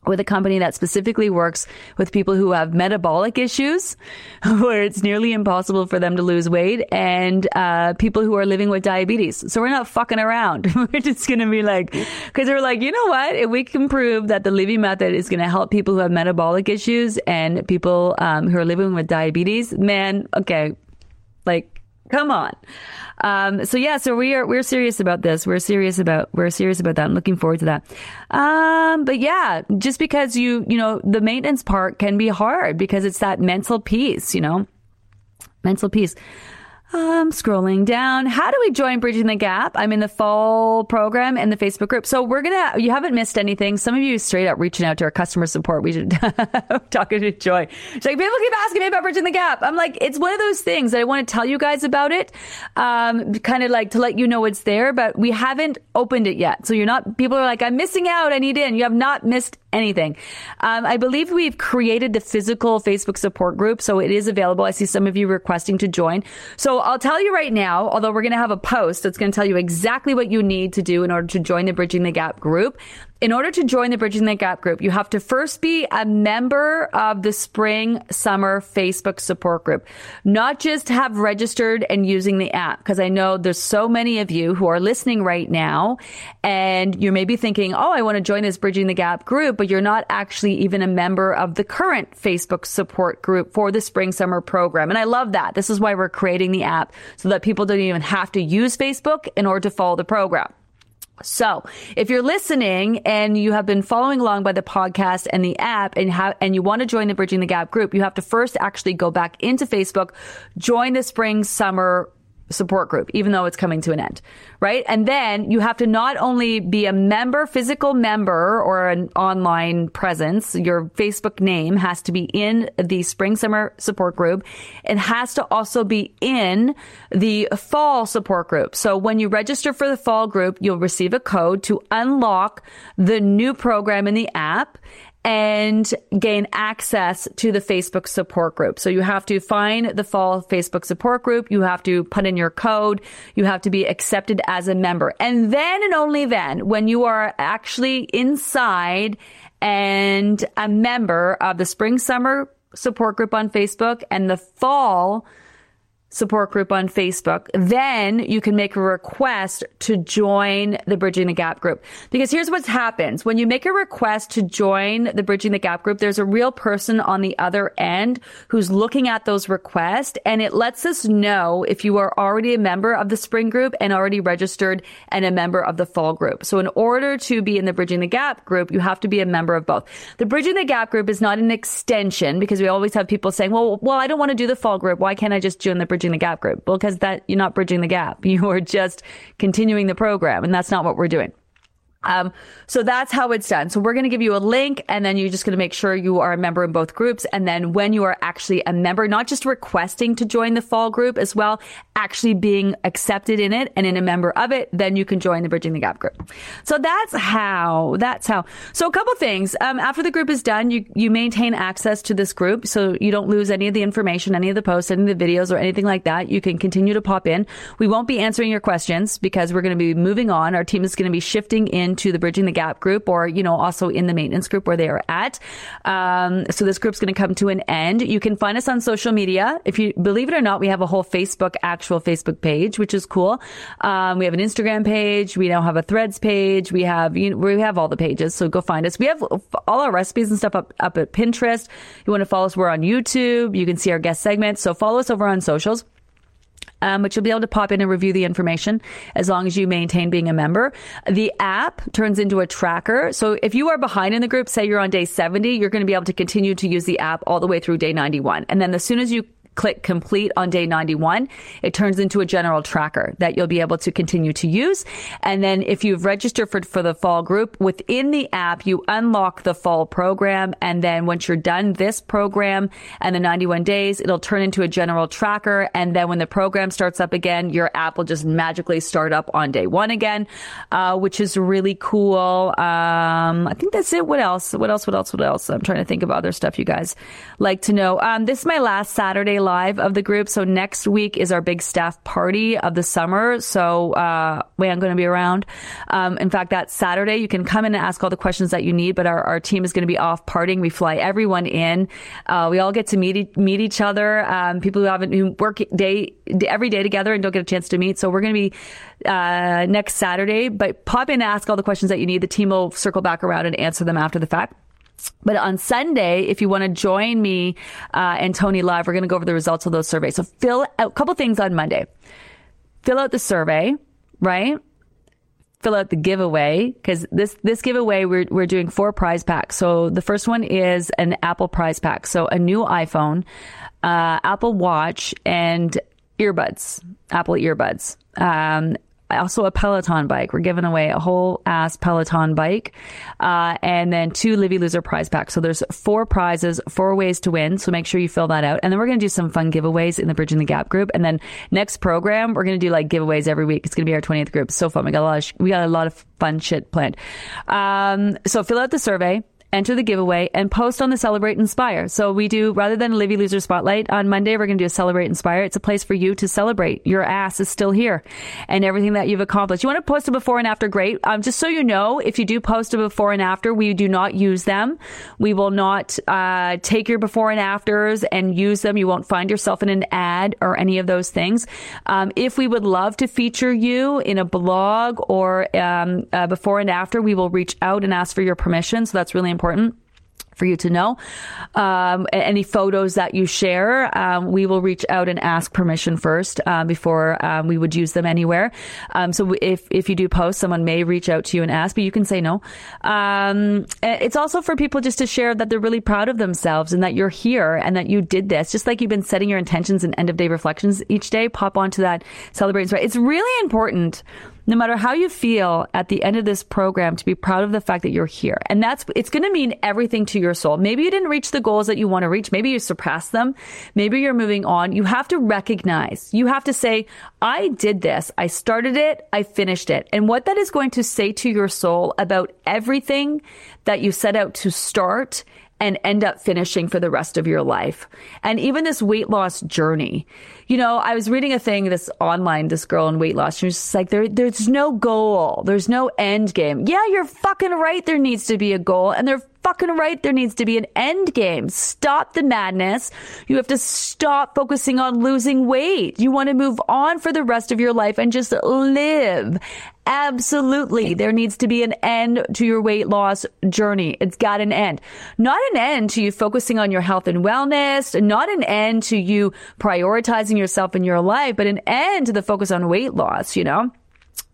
with a company that specifically works with people who have metabolic issues, where it's nearly impossible for them to lose weight, and uh, people who are living with diabetes. So we're not fucking around. we're just going to be like, because we're like, you know what? If we can prove that the Livy method is going to help people who have metabolic issues and people um, who are living with diabetes, man, okay, like, come on. Um, so yeah, so we are we're serious about this. We're serious about we're serious about that. I'm looking forward to that. Um, but yeah, just because you you know the maintenance part can be hard because it's that mental piece, you know, mental piece. Um, scrolling down. How do we join Bridging the Gap? I'm in the fall program and the Facebook group. So we're gonna. You haven't missed anything. Some of you straight up reaching out to our customer support. We should talking to Joy. She's like, people keep asking me about Bridging the Gap. I'm like, it's one of those things that I want to tell you guys about it. Um, kind of like to let you know it's there, but we haven't opened it yet. So you're not. People are like, I'm missing out. I need in. You have not missed anything. Um, I believe we've created the physical Facebook support group, so it is available. I see some of you requesting to join. So I'll tell you right now, although we're going to have a post that's going to tell you exactly what you need to do in order to join the Bridging the Gap group in order to join the Bridging the Gap group, you have to first be a member of the spring summer Facebook support group, not just have registered and using the app. Cause I know there's so many of you who are listening right now and you may be thinking, Oh, I want to join this Bridging the Gap group, but you're not actually even a member of the current Facebook support group for the spring summer program. And I love that. This is why we're creating the app so that people don't even have to use Facebook in order to follow the program. So if you're listening and you have been following along by the podcast and the app and have, and you want to join the Bridging the Gap group, you have to first actually go back into Facebook, join the spring summer support group, even though it's coming to an end, right? And then you have to not only be a member, physical member or an online presence, your Facebook name has to be in the spring summer support group. It has to also be in the fall support group. So when you register for the fall group, you'll receive a code to unlock the new program in the app and gain access to the Facebook support group. So you have to find the fall Facebook support group. You have to put in your code. You have to be accepted as a member. And then and only then, when you are actually inside and a member of the spring summer support group on Facebook and the fall support group on Facebook, then you can make a request to join the Bridging the Gap group. Because here's what happens. When you make a request to join the Bridging the Gap group, there's a real person on the other end who's looking at those requests and it lets us know if you are already a member of the spring group and already registered and a member of the fall group. So in order to be in the Bridging the Gap group, you have to be a member of both. The Bridging the Gap group is not an extension because we always have people saying, well, well, I don't want to do the fall group. Why can't I just join the Bridging bridging the gap group. Because that you're not bridging the gap. You are just continuing the program, and that's not what we're doing. Um, so that's how it's done. So we're going to give you a link and then you're just going to make sure you are a member in both groups. And then when you are actually a member, not just requesting to join the fall group as well, actually being accepted in it and in a member of it, then you can join the Bridging the Gap group. So that's how, that's how. So a couple things. Um, after the group is done, you, you maintain access to this group. So you don't lose any of the information, any of the posts, any of the videos or anything like that. You can continue to pop in. We won't be answering your questions because we're going to be moving on. Our team is going to be shifting into the Bridging the Gap group or, you know, also in the maintenance group where they are at. Um, so this group's going to come to an end. You can find us on social media. If you believe it or not, we have a whole Facebook actual Facebook page, which is cool. Um, we have an Instagram page. We now have a Threads page. We have you know, we have all the pages, so go find us. We have all our recipes and stuff up up at Pinterest. You want to follow us? We're on YouTube. You can see our guest segments. So follow us over on socials. Um, but you'll be able to pop in and review the information as long as you maintain being a member. The app turns into a tracker. So if you are behind in the group, say you're on day 70, you're going to be able to continue to use the app all the way through day 91. And then as soon as you click complete on day 91, it turns into a general tracker that you'll be able to continue to use. And then if you've registered for, for the fall group within the app, you unlock the fall program. And then once you're done this program and the 91 days, it'll turn into a general tracker. And then when the program starts up again, your app will just magically start up on day one again, uh, which is really cool. Um, I think that's it. What else? What else? What else? What else? I'm trying to think of other stuff you guys like to know. Um, this is my last Saturday Live of the group. So next week is our big staff party of the summer. So uh, we aren't going to be around. Um, in fact, that Saturday you can come in and ask all the questions that you need. But our, our team is going to be off partying. We fly everyone in. Uh, we all get to meet meet each other. Um, people who haven't who work day every day together and don't get a chance to meet. So we're going to be uh, next Saturday. But pop in and ask all the questions that you need. The team will circle back around and answer them after the fact. But on Sunday, if you want to join me uh, and Tony live, we're going to go over the results of those surveys. So fill out a couple things on Monday. Fill out the survey, right? Fill out the giveaway because this this giveaway we're we're doing four prize packs. So the first one is an Apple prize pack, so a new iPhone, uh, Apple Watch, and earbuds, Apple earbuds. Um, also a Peloton bike. We're giving away a whole ass Peloton bike, uh, and then two Livy Loser prize packs. So there's four prizes, four ways to win. So make sure you fill that out. And then we're going to do some fun giveaways in the Bridging the Gap group. And then next program, we're going to do like giveaways every week. It's going to be our 20th group. So fun. We got a lot of, we got a lot of fun shit planned. Um, so fill out the survey enter the giveaway, and post on the Celebrate Inspire. So we do, rather than Livy Loser Spotlight, on Monday we're going to do a Celebrate Inspire. It's a place for you to celebrate. Your ass is still here and everything that you've accomplished. You want to post a before and after? Great. Um, just so you know, if you do post a before and after, we do not use them. We will not uh, take your before and afters and use them. You won't find yourself in an ad or any of those things. Um, if we would love to feature you in a blog or um, uh, before and after, we will reach out and ask for your permission. So that's really important important for you to know. Um, any photos that you share, um, we will reach out and ask permission first uh, before um, we would use them anywhere. Um, so if if you do post, someone may reach out to you and ask, but you can say no. Um, it's also for people just to share that they're really proud of themselves and that you're here and that you did this. Just like you've been setting your intentions and end of day reflections each day, pop onto that celebrating. It's really important no matter how you feel at the end of this program to be proud of the fact that you're here. And that's, it's going to mean everything to your soul. Maybe you didn't reach the goals that you want to reach. Maybe you surpassed them. Maybe you're moving on. You have to recognize, you have to say, I did this. I started it. I finished it. And what that is going to say to your soul about everything that you set out to start and end up finishing for the rest of your life. And even this weight loss journey. You know, I was reading a thing this online, this girl in weight loss. She was just like, there, there's no goal. There's no end game. Yeah, you're fucking right. There needs to be a goal and they're fucking right. There needs to be an end game. Stop the madness. You have to stop focusing on losing weight. You want to move on for the rest of your life and just live. Absolutely. There needs to be an end to your weight loss journey. It's got an end. Not an end to you focusing on your health and wellness, not an end to you prioritizing yourself in your life, but an end to the focus on weight loss, you know?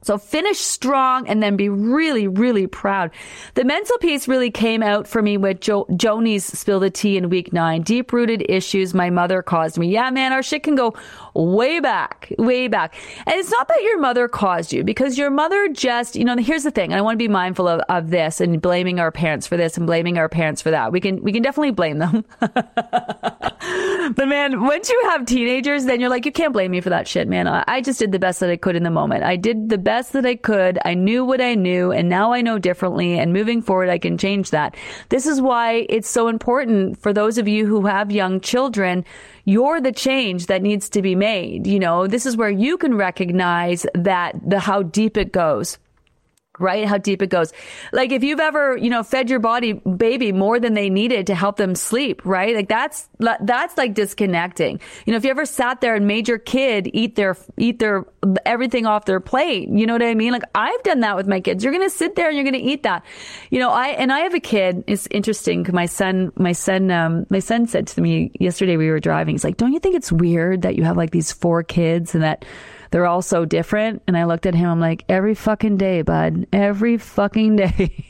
So finish strong and then be really, really proud. The mental piece really came out for me with jo- Joni's spill the tea in week nine. Deep rooted issues my mother caused me. Yeah, man, our shit can go way back, way back. And it's not that your mother caused you because your mother just, you know, here's the thing. I want to be mindful of, of this and blaming our parents for this and blaming our parents for that. We can, we can definitely blame them. but man, once you have teenagers, then you're like, you can't blame me for that shit, man. I, I just did the best that I could in the moment. I did the best that I could. I knew what I knew and now I know differently. And moving forward, I can change that. This is why it's so important for those of you who have young children you're the change that needs to be made. You know, this is where you can recognize that the how deep it goes right? How deep it goes. Like if you've ever, you know, fed your body baby more than they needed to help them sleep, right? Like that's, that's like disconnecting. You know, if you ever sat there and made your kid eat their, eat their, everything off their plate, you know what I mean? Like I've done that with my kids. You're going to sit there and you're going to eat that. You know, I, and I have a kid. It's interesting. My son, my son, um, my son said to me yesterday we were driving. He's like, don't you think it's weird that you have like these four kids and that, they're all so different. And I looked at him, I'm like, every fucking day, bud, every fucking day.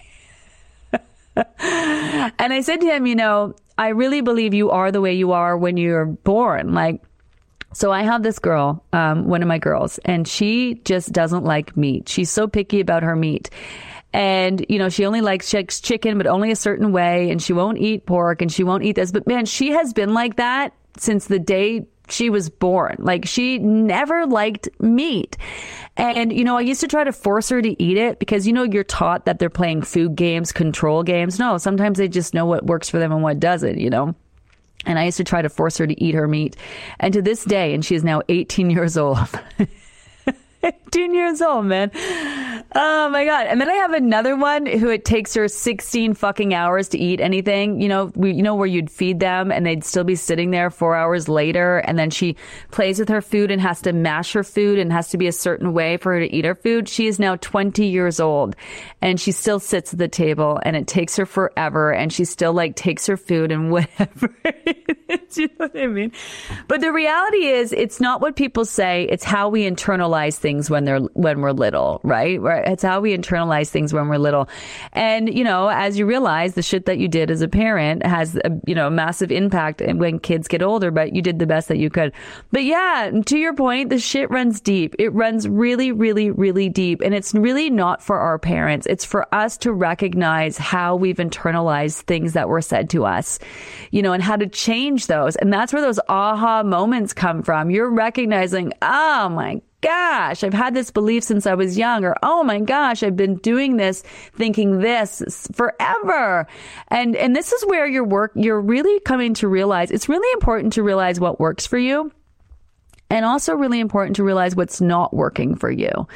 and I said to him, you know, I really believe you are the way you are when you're born. Like, so I have this girl, um, one of my girls, and she just doesn't like meat. She's so picky about her meat. And, you know, she only likes chicken, but only a certain way. And she won't eat pork and she won't eat this. But man, she has been like that since the day she was born. Like she never liked meat. And, you know, I used to try to force her to eat it because, you know, you're taught that they're playing food games, control games. No, sometimes they just know what works for them and what doesn't, you know? And I used to try to force her to eat her meat. And to this day, and she is now 18 years old. 18 years old, man. Oh my God. And then I have another one who it takes her 16 fucking hours to eat anything. You know, we, you know, where you'd feed them and they'd still be sitting there four hours later. And then she plays with her food and has to mash her food and has to be a certain way for her to eat her food. She is now 20 years old and she still sits at the table and it takes her forever. And she still like takes her food and whatever. you know what I mean? But the reality is it's not what people say. It's how we internalize things when they're, when we're little, right? It's how we internalize things when we're little. And, you know, as you realize the shit that you did as a parent has a, you know, a massive impact when kids get older, but you did the best that you could. But yeah, to your point, the shit runs deep. It runs really, really, really deep. And it's really not for our parents. It's for us to recognize how we've internalized things that were said to us, you know, and how to change those. And that's where those aha moments come from. You're recognizing, oh my gosh, I've had this belief since I was young, or oh my gosh, I've been doing this, thinking this forever. And, and this is where your work, you're really coming to realize it's really important to realize what works for you and also really important to realize what's not working for you.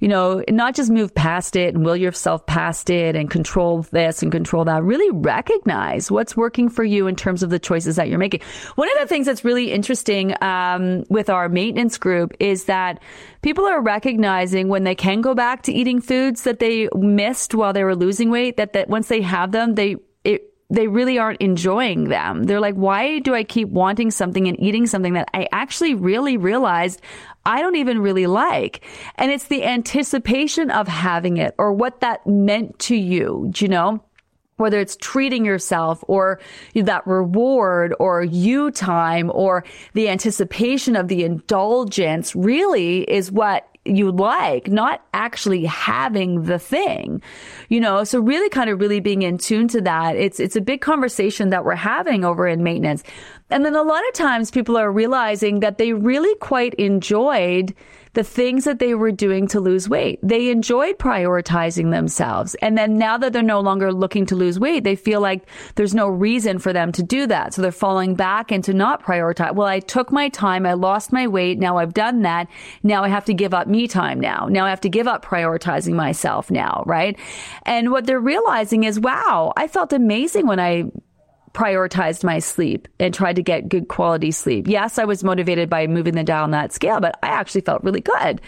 You know, not just move past it and will yourself past it and control this and control that. Really recognize what's working for you in terms of the choices that you're making. One of the things that's really interesting um, with our maintenance group is that people are recognizing when they can go back to eating foods that they missed while they were losing weight, that, that once they have them, they, it they really aren't enjoying them. They're like, why do I keep wanting something and eating something that I actually really realized I don't even really like? And it's the anticipation of having it or what that meant to you, you know? Whether it's treating yourself or that reward or you time or the anticipation of the indulgence really is what you like, not actually having the thing, you know? So really kind of really being in tune to that. It's, it's a big conversation that we're having over in maintenance. And then a lot of times people are realizing that they really quite enjoyed the things that they were doing to lose weight. They enjoyed prioritizing themselves. And then now that they're no longer looking to lose weight, they feel like there's no reason for them to do that. So they're falling back into not prioritize. Well, I took my time. I lost my weight. Now I've done that. Now I have to give up me time now. Now I have to give up prioritizing myself now, right? And what they're realizing is, wow, I felt amazing when I prioritized my sleep and tried to get good quality sleep. Yes, I was motivated by moving the dial on that scale, but I actually felt really good.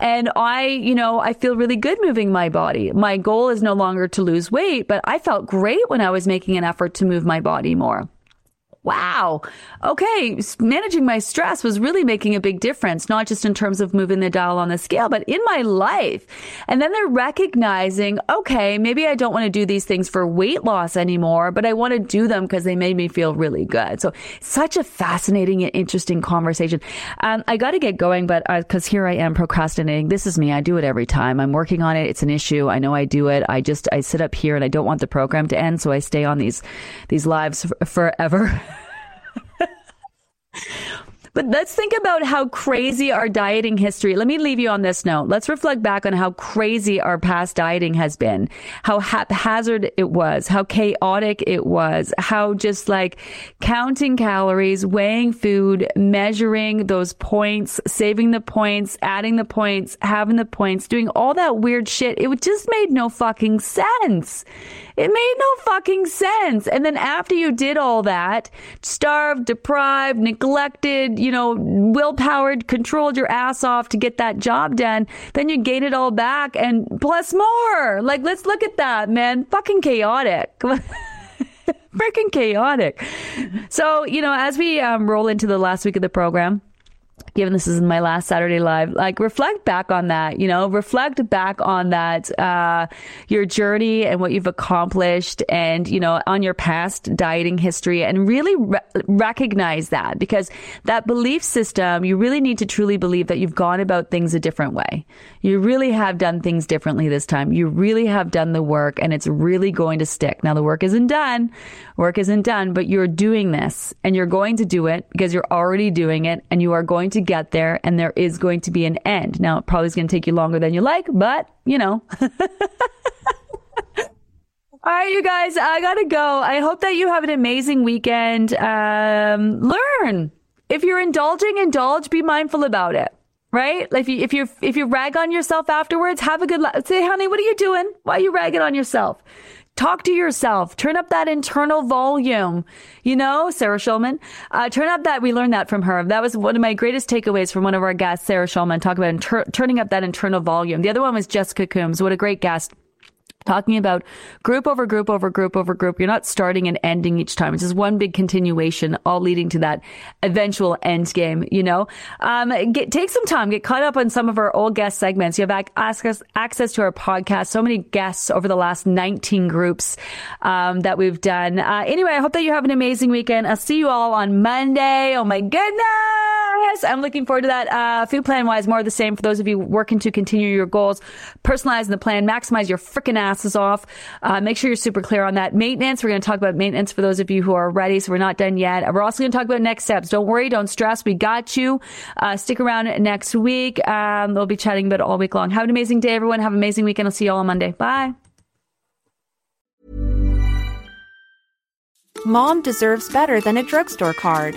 And I, you know, I feel really good moving my body. My goal is no longer to lose weight, but I felt great when I was making an effort to move my body more wow, okay, managing my stress was really making a big difference, not just in terms of moving the dial on the scale, but in my life. And then they're recognizing, okay, maybe I don't want to do these things for weight loss anymore, but I want to do them because they made me feel really good. So such a fascinating and interesting conversation. Um, I got to get going, but because uh, here I am procrastinating. This is me. I do it every time. I'm working on it. It's an issue. I know I do it. I just, I sit up here and I don't want the program to end. So I stay on these, these lives f- forever. But let's think about how crazy our dieting history. Let me leave you on this note. Let's reflect back on how crazy our past dieting has been, how haphazard it was, how chaotic it was, how just like counting calories, weighing food, measuring those points, saving the points, adding the points, having the points, doing all that weird shit. It just made no fucking sense. It made no fucking sense. And then after you did all that, starved, deprived, neglected, you know, willpowered, controlled your ass off to get that job done, then you gain it all back and plus more. Like, let's look at that, man. Fucking chaotic. Freaking chaotic. So, you know, as we um, roll into the last week of the program, given this is my last Saturday live, like reflect back on that, you know, reflect back on that, uh, your journey and what you've accomplished and, you know, on your past dieting history and really re- recognize that because that belief system, you really need to truly believe that you've gone about things a different way. You really have done things differently this time. You really have done the work and it's really going to stick. Now the work isn't done. Work isn't done, but you're doing this and you're going to do it because you're already doing it and you are going to get there and there is going to be an end. Now, it probably is going to take you longer than you like, but you know. All right, you guys, I gotta go. I hope that you have an amazing weekend. Um, learn. If you're indulging, indulge. Be mindful about it. Right? Like if you if you if you rag on yourself afterwards, have a good la- say, honey, what are you doing? Why are you ragging on yourself? Talk to yourself. Turn up that internal volume. You know, Sarah Schulman. Uh, turn up that. We learned that from her. That was one of my greatest takeaways from one of our guests, Sarah Schulman. Talk about inter- turning up that internal volume. The other one was Jessica Coombs. What a great guest talking about group over group over group over group. You're not starting and ending each time. It's just one big continuation, all leading to that eventual end game, you know? Um, get, take some time, get caught up on some of our old guest segments. You have ac- access, access to our podcast. So many guests over the last 19 groups, um, that we've done. Uh, anyway, I hope that you have an amazing weekend. I'll see you all on Monday. Oh my goodness. I'm looking forward to that. Uh, food plan wise, more of the same for those of you working to continue your goals, personalizing the plan, maximize your freaking asses off. Uh, make sure you're super clear on that. Maintenance, we're going to talk about maintenance for those of you who are ready. So we're not done yet. We're also going to talk about next steps. Don't worry, don't stress. We got you. Uh, stick around next week. Um, we'll be chatting about it all week long. Have an amazing day, everyone. Have an amazing weekend. I'll see you all on Monday. Bye. Mom deserves better than a drugstore card.